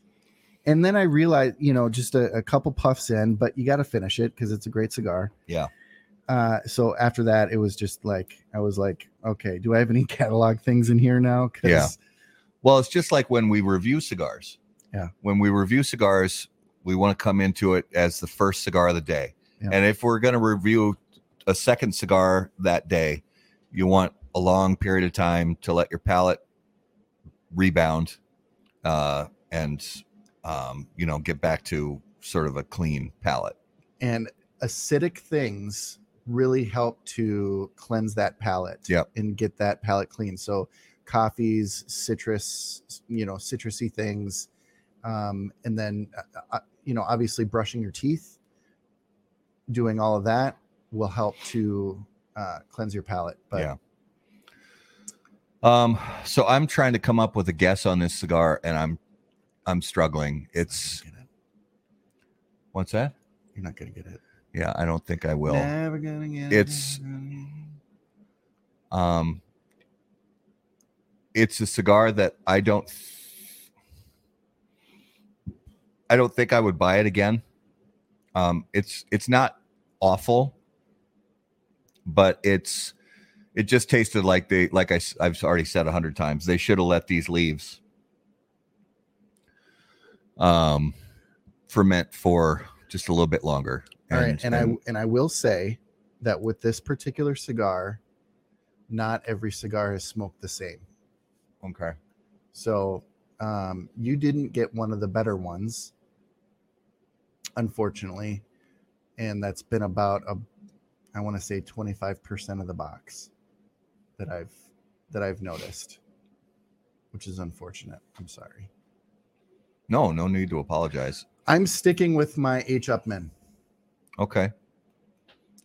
and then i realized you know just a, a couple puffs in but you got to finish it because it's a great cigar Yeah. uh so after that it was just like i was like okay do i have any (laughs) catalog things in here now Yeah. Well, it's just like when we review cigars. Yeah. When we review cigars, we want to come into it as the first cigar of the day. Yeah. And if we're going to review a second cigar that day, you want a long period of time to let your palate rebound uh, and, um, you know, get back to sort of a clean palate. and acidic things really help to cleanse that palate Yep. and get that palate clean so coffees citrus you know citrusy things um, and then uh, uh, you know obviously brushing your teeth doing all of that will help to uh, cleanse your palate but Yeah. Um, so I'm trying to come up with a guess on this cigar and I'm, I'm struggling. It's, You're not gonna get it. what's that? You're not gonna get it Yeah, I don't think I will. Never gonna get It's- it. Um, it's a cigar that I don't, I don't think I would buy it again. Um, it's it's not awful, but it's it just tasted like they like I have already said a hundred times. They should have let these leaves um, ferment for just a little bit longer. All right, and, I and I will say that with this particular cigar, not every cigar is smoked the same. okay. So um, you didn't get one of the better ones, unfortunately, and that's been about a, I want to say twenty five percent of the box that I've that I've noticed, which is unfortunate. I'm sorry. No, no need to apologize. I'm sticking with my H Upman. Okay.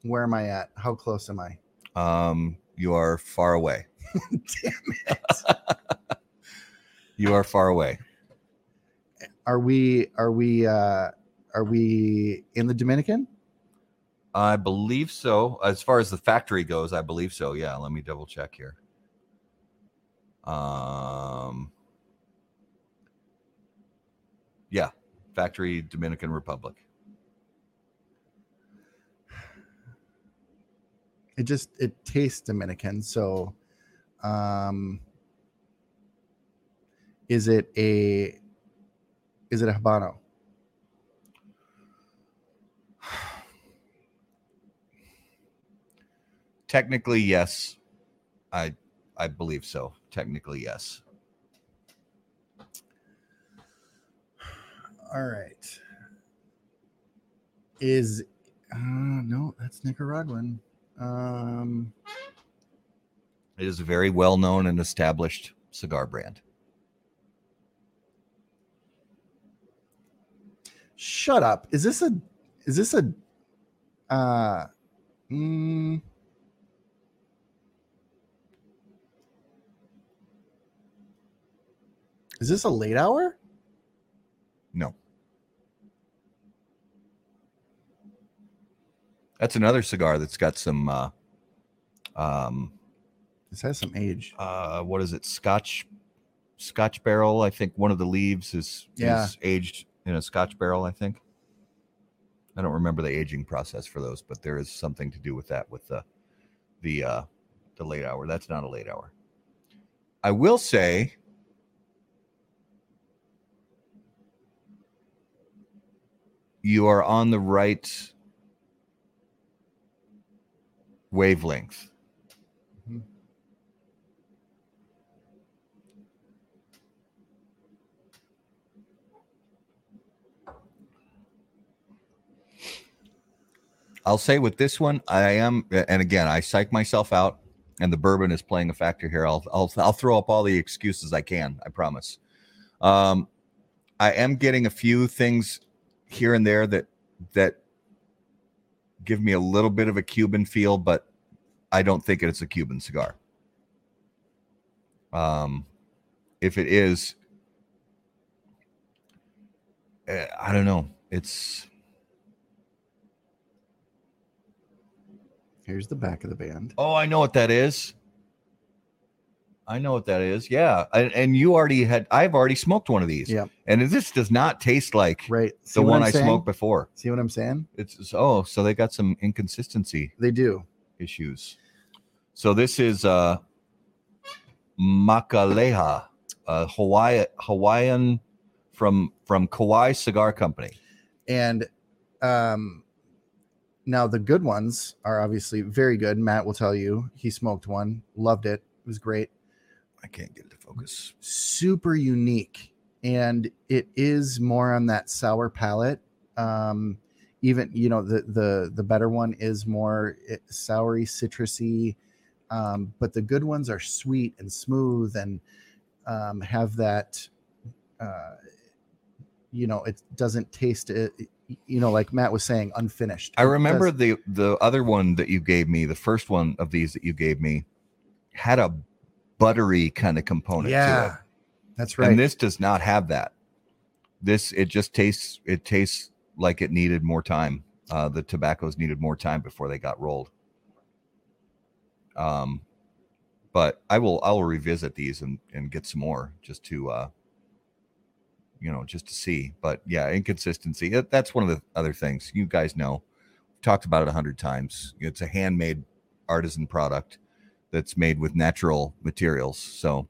Where am I at? How close am I? Um, you are far away. (laughs) Damn it. (laughs) You are far away. Are we are we uh are we in the Dominican? I believe so. As far as the factory goes, I believe so. Yeah, let me double check here. Um, yeah, factory Dominican Republic. It just it tastes Dominican. So um is it a is it a habano? Technically, yes. I I believe so. Technically, yes. All right. Is uh no, that's Nicaraguan. Um It is a very well known and established cigar brand. shut up. Is this a is this a uh mm, Is this a late hour? No. That's another cigar that's got some uh um This has some age. uh what is it? Scotch Scotch barrel. I think one of the leaves is, Yeah. is aged in a Scotch barrel, I think. I don't remember the aging process for those, but there is something to do with that with the the uh the late hour. That's not a late hour. I will say you are on the right wavelength. Mhm. I'll say with this one, I am, and again, I psych myself out, and the bourbon is playing a factor here. I'll, I'll, I'll throw up all the excuses I can. I promise. Um, I am getting a few things here and there that that give me a little bit of a Cuban feel, but I don't think it's a Cuban cigar. Um, if it is, eh, I don't know. It's Here's the back of the band. Oh, I know what that is. I know what that is. Yeah, and, and you already had. I've already smoked one of these. Yeah, and this does not taste like Right. See the one I'm I saying? smoked before. See what I'm saying? It's it's- oh, so they got some inconsistency They do. issues. So this is uh Makaleha, a Hawaii Hawaiian from from Kauai Cigar Company. And um now the good ones are obviously very good. Matt will tell you he smoked one, loved it. It was great. I can't get it to focus. super unique and it is more on that sour palate um even you know the the the better one is more eh, soury citrusy um but the good ones are sweet and smooth and um have that uh you know it doesn't taste it you know like matt was saying unfinished I remember the the other one that you gave me, the first one of these that you gave me, had a buttery kind of component yeah that's right And this does not have that. This it just tastes it tastes like it needed more time. Uh, the tobaccos needed more time before they got rolled. Um, but I will I will revisit these and and get some more just to uh, you know just to see. But yeah, inconsistency. that- That's one of the other things you guys know. We've talked about it a hundred times. It's a handmade artisan product that's made with natural materials. So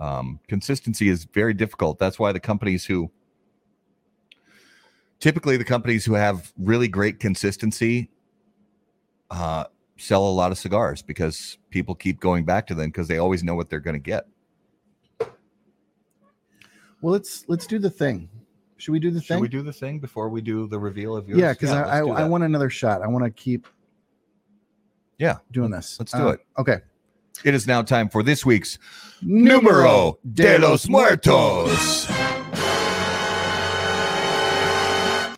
um, consistency is very difficult. That's why the companies who typically the companies who have really great consistency uh, sell a lot of cigars because people keep going back to them because they always know what they're going to get. Well, let's let's do the thing. Should we do the Should thing? we do the thing before we do the reveal of yours? yeah, because let's I, I, I want another shot. I want to keep. Yeah, doing this. let's do Uh, it. Okay. It is now time for this week's Numero de los Muertos.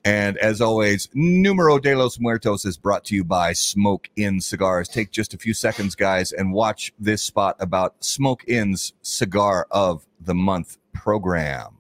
And as always, Numero de los Muertos is brought to you by Smoke Inn Cigars. Take just a few seconds, guys, and watch this spot about Smoke Inn's Cigar of the Month program.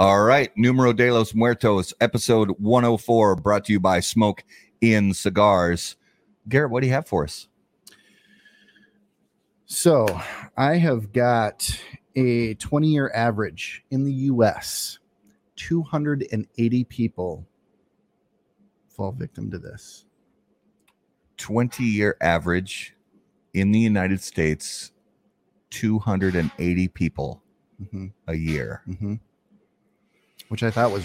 All right, Numero de los Muertos, episode 104, brought to you by Smoke Inn Cigars. Garrett, what do you have for us? So I have got a 20 year average in the US 280 people fall victim to this. 20 year average in the United States, 280 people hmm a year. hmm Which I thought was,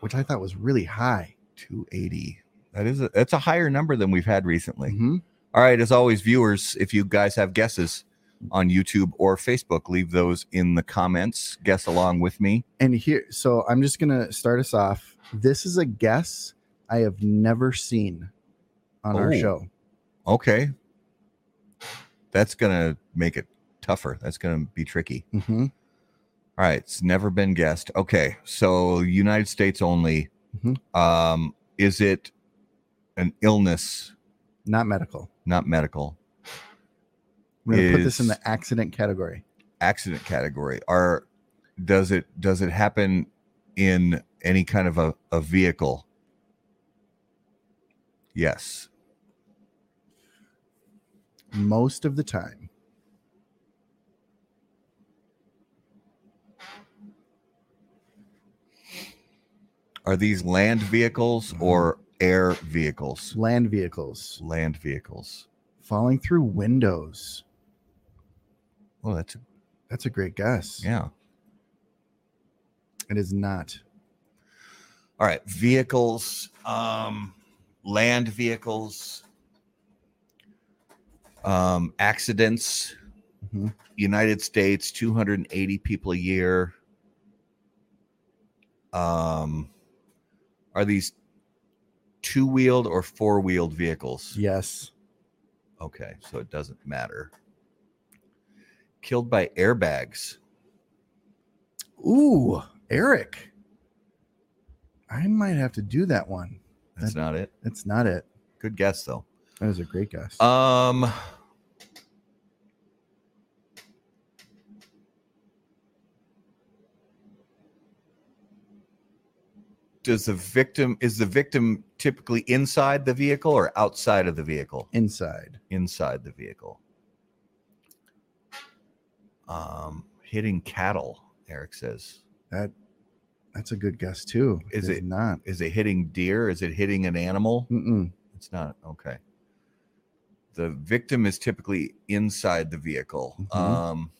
which I thought was really high. 280. That is a, that's a higher number than we've had recently. Mhm. All right, as always, viewers, if you guys have guesses on YouTube or Facebook, leave those in the comments. Guess along with me. And here, so I'm just gonna start us off. This is a guess I have never seen on our Oh. show. Okay. That's going to make it tougher. That's going to be tricky. hmm All right, it's never been guessed. Okay, so United States only. Mhm. Um, is it an illness, Not medical. not medical? I'm gonna put this in the accident category. accident category are does it does it happen in any kind of a, a vehicle yes Most of the time. Are these land vehicles or air vehicles Land vehicles land vehicles falling through windows. well that's That's a great guess. yeah It is not. all right vehicles um land vehicles um accidents Mhm. United States, 280 people a year. Um, are these two wheeled or four wheeled vehicles? Yes. Okay, so it doesn't matter. Killed by airbags. Ooh, Eric. I might have to do that one. That's That- not it. That's not it. Good guess though. That was a great guess. Um, does the victim is the victim typically inside the vehicle or outside of the vehicle? Inside. Inside the vehicle. Um, hitting cattle. Eric says, That that's a good guess too. Is it- not? is it hitting deer? Is it hitting an animal? Mm-mm. It's not okay. The victim is typically inside the vehicle. Mhm. Um,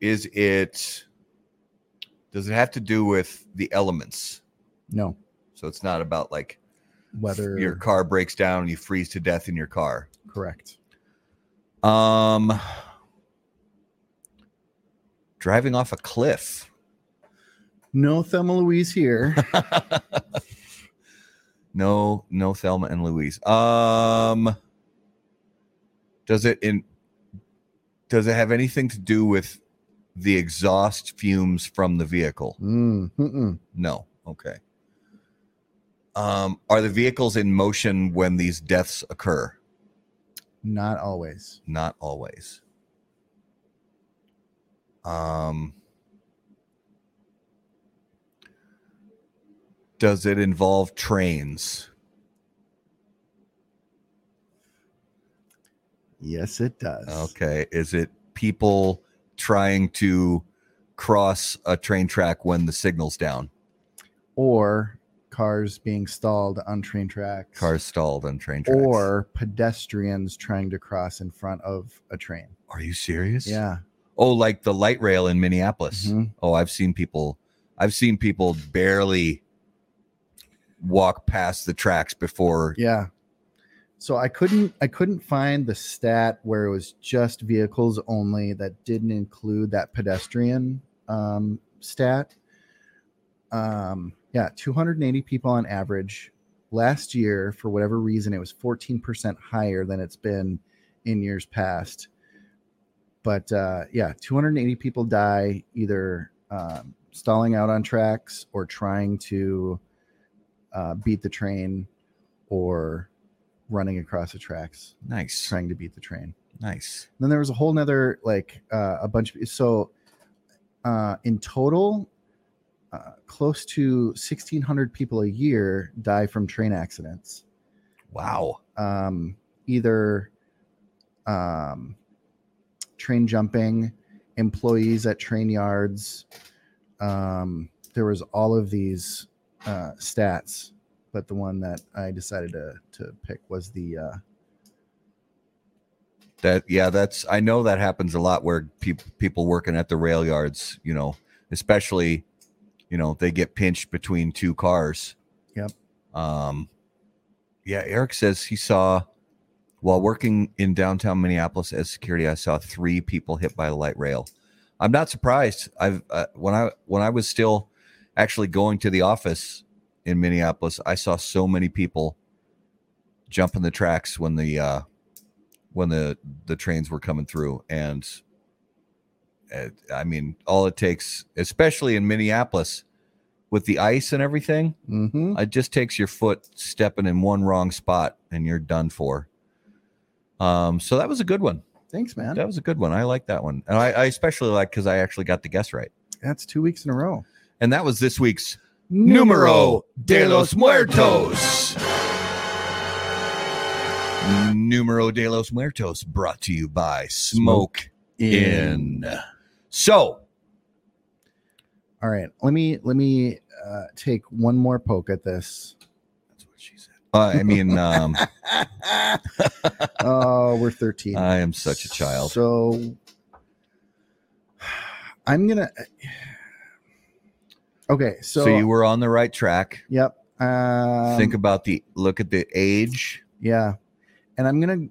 is it? Does it have to do with the elements? No. So it's not about like Whether your car breaks down and you freeze to death in your car. correct. Um, driving off a cliff. No Thelma Louise here. (laughs) no, no Thelma and Louise. Um does it in does it have anything to do with the exhaust fumes from the vehicle? Mm. No. Okay. Um are the vehicles in motion when these deaths occur? Not always. Not always. Um, does it involve trains? Yes, it does. Okay. Is it people trying to cross a train track when the signal's down? Or cars being stalled on train tracks. Cars stalled on train tracks. Or pedestrians trying to cross in front of a train. are you serious? Yeah. Oh, like the light rail in Minneapolis. Mhm. Oh, I've seen people. I've seen people barely walk past the tracks before. Yeah. So I couldn't I couldn't find the stat where it was just vehicles only that didn't include that pedestrian um, stat. Um, yeah, 280 people on average. Last year, for whatever reason, it was 14% higher than it's been in years past. But uh, yeah, 280 people die either um, stalling out on tracks or trying to uh, beat the train or running across the tracks Nice, trying to beat the train nice. then there was a whole nother like uh, a bunch of so uh, in total uh, close to 1600 people a year die from train accidents Wow. um, either um, train jumping employees at train yards um, there was all of these uh, stats but the one that i decided to, to pick was the uh, That yeah, that's I know that happens a lot where people people working at the rail yards, you know, especially, you know, they get pinched between two cars. Yep. Um, yeah, Eric says he saw while working in downtown Minneapolis as security, I saw three people hit by a light rail. I'm not surprised. I've uh, when I when I was still actually going to the office in Minneapolis, I saw so many people jumping the tracks when the uh, when the the trains were coming through. And uh, i mean all it takes especially in minneapolis with the ice and everything mhm. it just takes your foot stepping in one wrong spot and you're done for. Um so that was a good one. Thanks man. That was a good one. I like that one. And i, I especially like because i actually got the guess right. That's two weeks in a row. And that was this week's Numero de los Muertos. Numero de los Muertos brought to you by Smoke Inn. So, All right, let me let me uh, take one more poke at this. that's what she said. Uh, I mean, (laughs) um, (laughs) oh, we're 13. I am such a child. So I'm gonna. Okay, so, So, you were on the right track. Yep. Um, Think about the look at the age. Yeah, and I'm gonna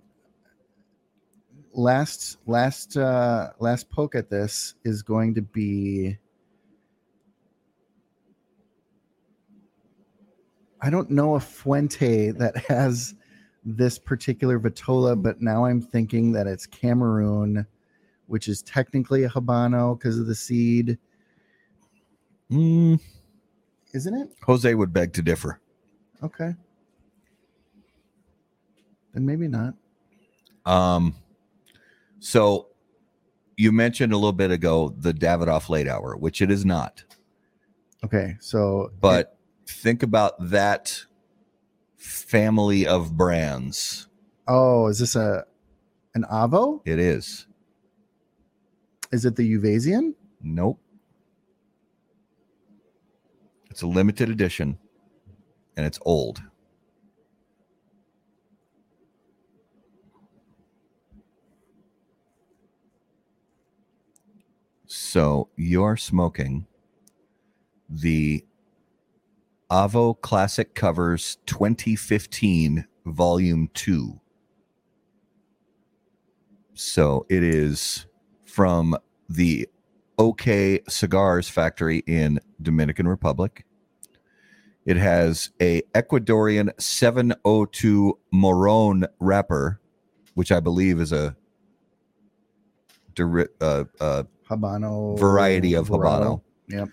last last uh last poke at this is going to be. I don't know a Fuente that has this particular Vitola, but now I'm thinking that it's Cameroon, which is technically a Habano because of the seed, Mm, isn't it? Jose would beg to differ. Okay. Then maybe not. Um, so you mentioned a little bit ago the Davidoff late hour, which it is not. Okay, so but think about that family of brands. Oh, is this a an Avo? It is. Is it the Uvezian? Nope. It's a limited edition and it's old. So you're smoking the Avo Classic Covers 2015 Volume 2. So it is from the OK Cigars factory in Dominican Republic. It has a Ecuadorian 702 Moron wrapper, which I believe is a uh, uh, Habano variety of. Habano. Yep.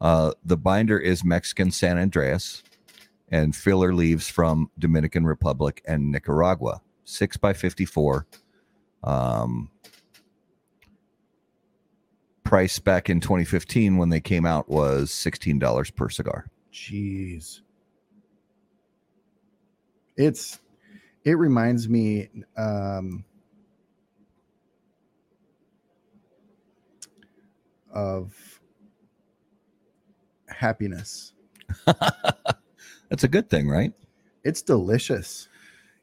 Uh, the binder is Mexican San Andrés, and filler leaves from Dominican Republic and Nicaragua. six by fifty-four. Um, price back in 2015 when they came out was $16 per cigar. Jeez. It's it reminds me um of happiness. (laughs) That's a good thing, right? It's delicious.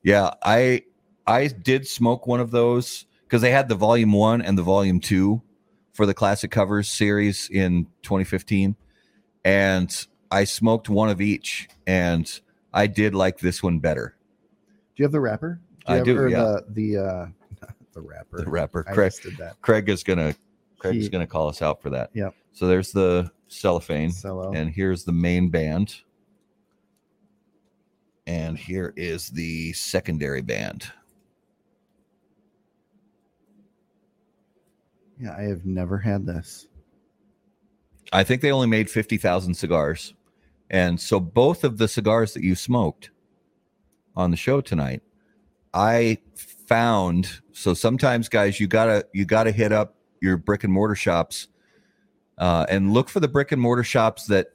Yeah, I I did smoke one of those because they had the volume one and the volume two for the classic covers series in 2015, and I smoked one of each, and I did like this one better. Do you have the wrapper? I have, do, or yeah. The the uh (laughs) the wrapper. The wrapper, I Craig. did that. Craig is gonna Craig is gonna call us out for that. Yeah. So there's the cellophane, Cello. and here's the main band, and here is the secondary band. Yeah, I have never had this. I think they only made 50,000 cigars. And so both of the cigars that you smoked on the show tonight, I found so sometimes guys you got to you got to hit up your brick and mortar shops uh, and look for the brick and mortar shops that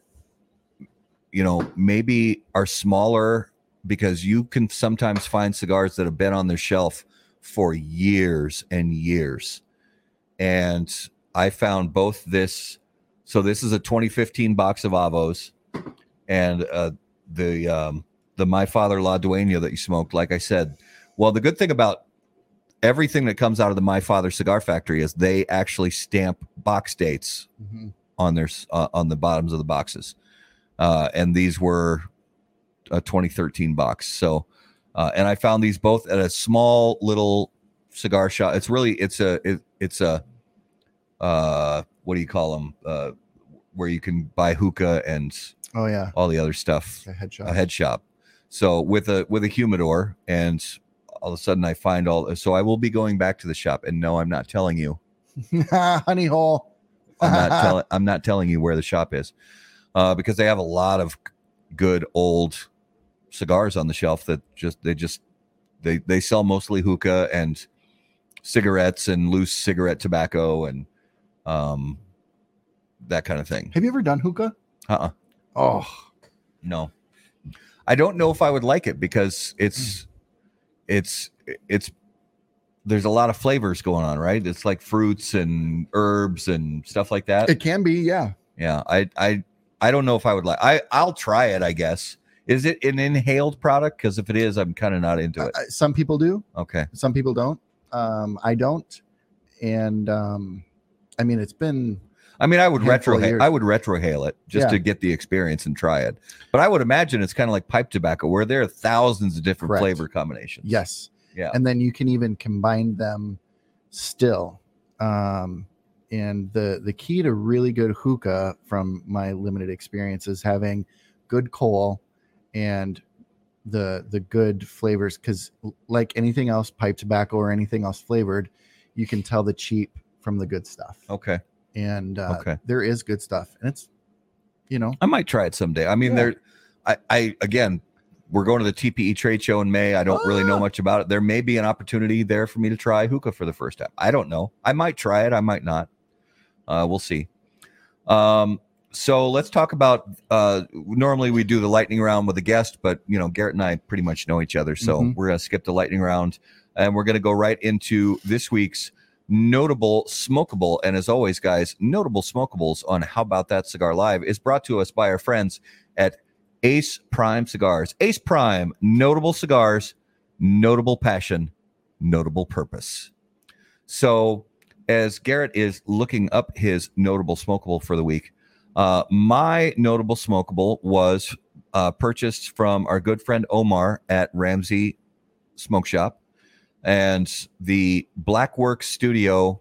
you know maybe are smaller because you can sometimes find cigars that have been on their shelf for years and years. And I found both this so this is a 2015 box of Avos, and uh, the um, the My Father La Dueña that you smoked. Like I said, well, the good thing about everything that comes out of the My Father Cigar Factory is they actually stamp box dates Mhm. on their uh, on the bottoms of the boxes, uh, and these were a 2013 box. So, uh, and I found these both at a small little cigar shop. It's really it's a it, it's a uh what do you call them uh where you can buy hookah and Oh yeah, all the other stuff. A head shop. A head shop. So with a with a humidor and all of a sudden i find all so i will be going back to the shop and no i'm not telling you. (laughs) Honey hole. i'm not (laughs) telling i'm not telling you where the shop is uh because they have a lot of good old cigars on the shelf that just they just they they sell mostly hookah and cigarettes and loose cigarette tobacco and um that kind of thing Have you ever done hookah? uh-uh Oh, No. I don't know if I would like it because it's it's it's there's a lot of flavors going on, right? It's like fruits and herbs and stuff like that. it can be. Yeah. yeah. I I I don't know if I would like I I'll try it, I guess. Is it an inhaled product? Because if it is, I'm kind of not into it. Uh, some people do. Okay. Some people don't. Um, I don't. And um, I mean, it's been I mean, I would retro. I would retrohale it just Yeah. to get the experience and try it. But I would imagine it's kind of like pipe tobacco where there are thousands of different Correct. flavor combinations. yes. Yeah. And then you can even combine them still. Um, and the the key to really good hookah, from my limited experience, is having good coal and the the good flavors. Because like anything else, pipe tobacco or anything else flavored, you can tell the cheap from the good stuff. Okay. And uh, Okay. there is good stuff, and it's you know I might try it someday. I mean, Yeah. there, I, I, again, we're going to the TPE trade show in May. I don't really know Ah. much about it. There may be an opportunity there for me to try hookah for the first time. I don't know. I might try it. I might not. Uh, we'll see. Um, so let's talk about. Uh, normally we do the lightning round with a guest, but you know, Garrett and I pretty much know each other, so Mhm. we're gonna skip the lightning round, and we're gonna go right into this week's notable smokable. And as always, guys, notable smokables on How About That Cigar Live is brought to us by our friends at Ace Prime Cigars. Ace Prime, notable cigars, notable passion, notable purpose. So, as Garrett is looking up his notable smokable for the week, uh, my notable smokable was uh, purchased from our good friend Omar at Ramsey Smoke Shop and the Blackwork Studio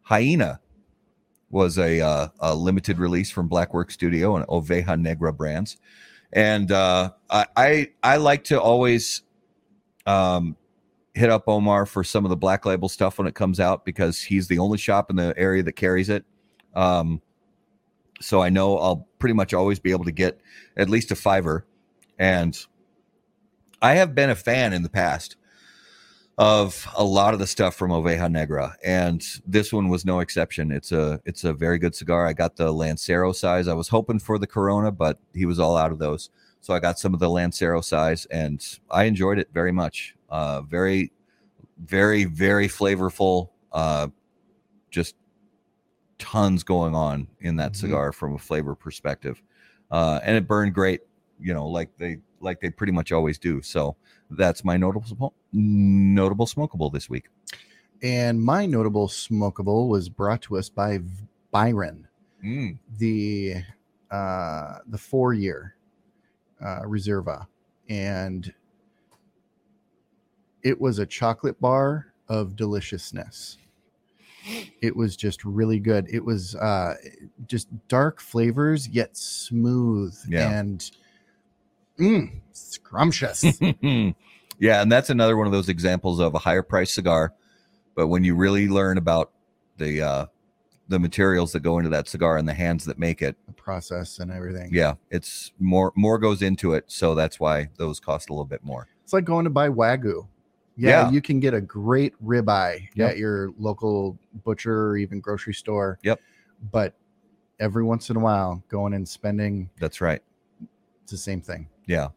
Hyena was a, uh, a limited release from Blackwork Studio and Oveja Negra brands. And uh, I, I I like to always um, hit up Omar for some of the black label stuff when it comes out because he's the only shop in the area that carries it. Um, so I know I'll pretty much always be able to get at least a fiver. And I have been a fan in the past of a lot of the stuff from Oveja Negra, and this one was no exception. It's a it's a very good cigar. I got the Lancero size. I was hoping for the Corona, but he was all out of those, so I got some of the Lancero size, and I enjoyed it very much. Uh, very, very, very flavorful. Uh, just tons going on in that Mhm. cigar from a flavor perspective, uh, and it burned great. You know, like they like they pretty much always do. So that's my notable notable smokable this week. And my notable smokable was brought to us by Byron, Mm, the uh, the four year uh, Reserva, and it was a chocolate bar of deliciousness. It was just really good. It was uh, just dark flavors yet smooth Yeah. and mm, scrumptious. (laughs) yeah, and that's another one of those examples of a higher price cigar, but when you really learn about the uh, the materials that go into that cigar and the hands that make it, the process and everything. yeah, it's more more goes into it. So that's why those cost a little bit more. It's like going to buy wagyu. Yeah, Yeah. you can get a great ribeye Yep. at your local butcher or even grocery store. Yep. But every once in a while, going and spending That's right. it's the same thing. Yeah,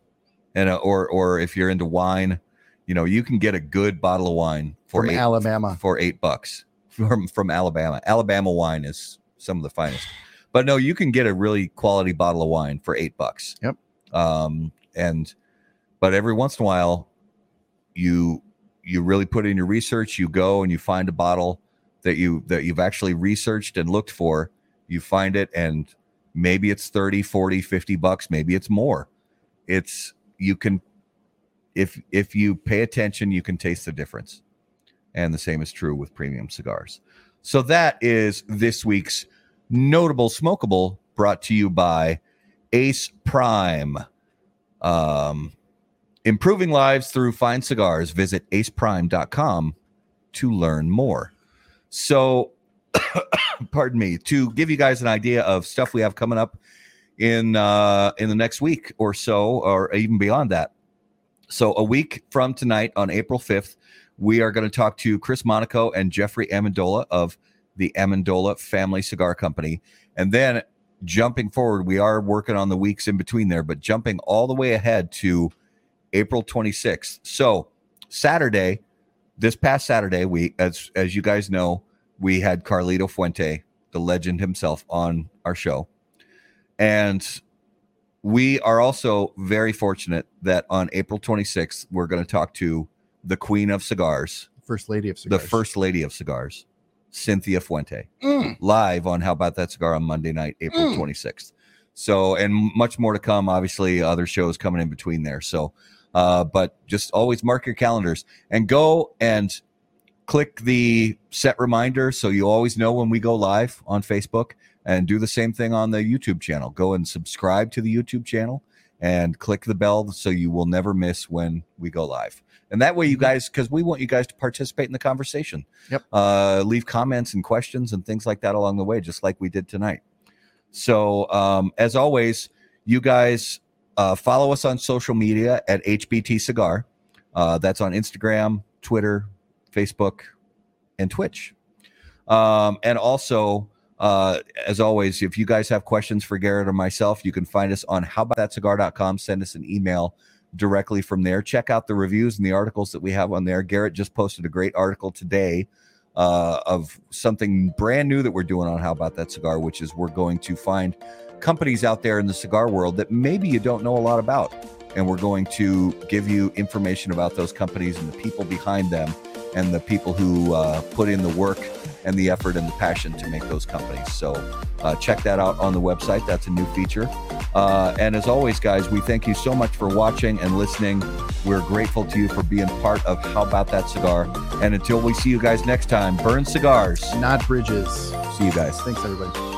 and uh, or or if you're into wine, you know, you can get a good bottle of wine for From eight, Alabama. for eight bucks from from Alabama. Alabama wine is some of the finest, but no, you can get a really quality bottle of wine for eight bucks. Yep. Um, and but every once in a while, you you really put in your research. You go and you find a bottle that you that you've actually researched and looked for. You find it and maybe it's 30 40 50 bucks maybe it's more it's you can if if you pay attention you can taste the difference and the same is true with premium cigars so that is this week's notable smokable brought to you by ace prime um improving lives through fine cigars. Visit aceprime.com to learn more. So (coughs) pardon me to give you guys an idea of stuff we have coming up in uh in the next week or so or even beyond that. So a week from tonight on april 5th we are going to talk to chris monaco and jeffrey amendola of the amendola family cigar company. And then jumping forward we are working on the weeks in between there but jumping all the way ahead to april 26th so saturday this past saturday we as as you guys know we had carlito fuente the legend himself on our show and we are also very fortunate that on April 26th, we're going to talk to the queen of cigars, First lady of the first lady of cigars, Cynthia Fuente, Mm. live on How About That Cigar on Monday night, April Mm. 26th. So, and much more to come. Obviously, other shows coming in between there. So, uh, but just always mark your calendars and go and click the set reminder so you always know when we go live on Facebook and do the same thing on the YouTube channel. Go and subscribe to the YouTube channel and click the bell so you will never miss when we go live. And that way, you Mhm. guys, because we want you guys to participate in the conversation. Yep. Uh, leave comments and questions and things like that along the way, just like we did tonight. So, um, as always, you guys uh, follow us on social media at HBT Cigar. Uh, that's on Instagram, Twitter, Facebook, and Twitch. Um, and also, uh, as always, if you guys have questions for Garrett or myself, you can find us on howaboutthatcigar.com. Send us an email directly from there. Check out the reviews and the articles that we have on there. Garrett just posted a great article today uh, of something brand new that we're doing on How About That Cigar, which is we're going to find companies out there in the cigar world that maybe you don't know a lot about. And we're going to give you information about those companies and the people behind them and the people who uh, put in the work and the effort and the passion to make those companies. So uh, check that out on the website. That's a new feature. Uh, and as always, guys, we thank you so much for watching and listening. We're grateful to you for being part of How About That Cigar. And until we see you guys next time, burn cigars. Not bridges. See you guys. Thanks, everybody.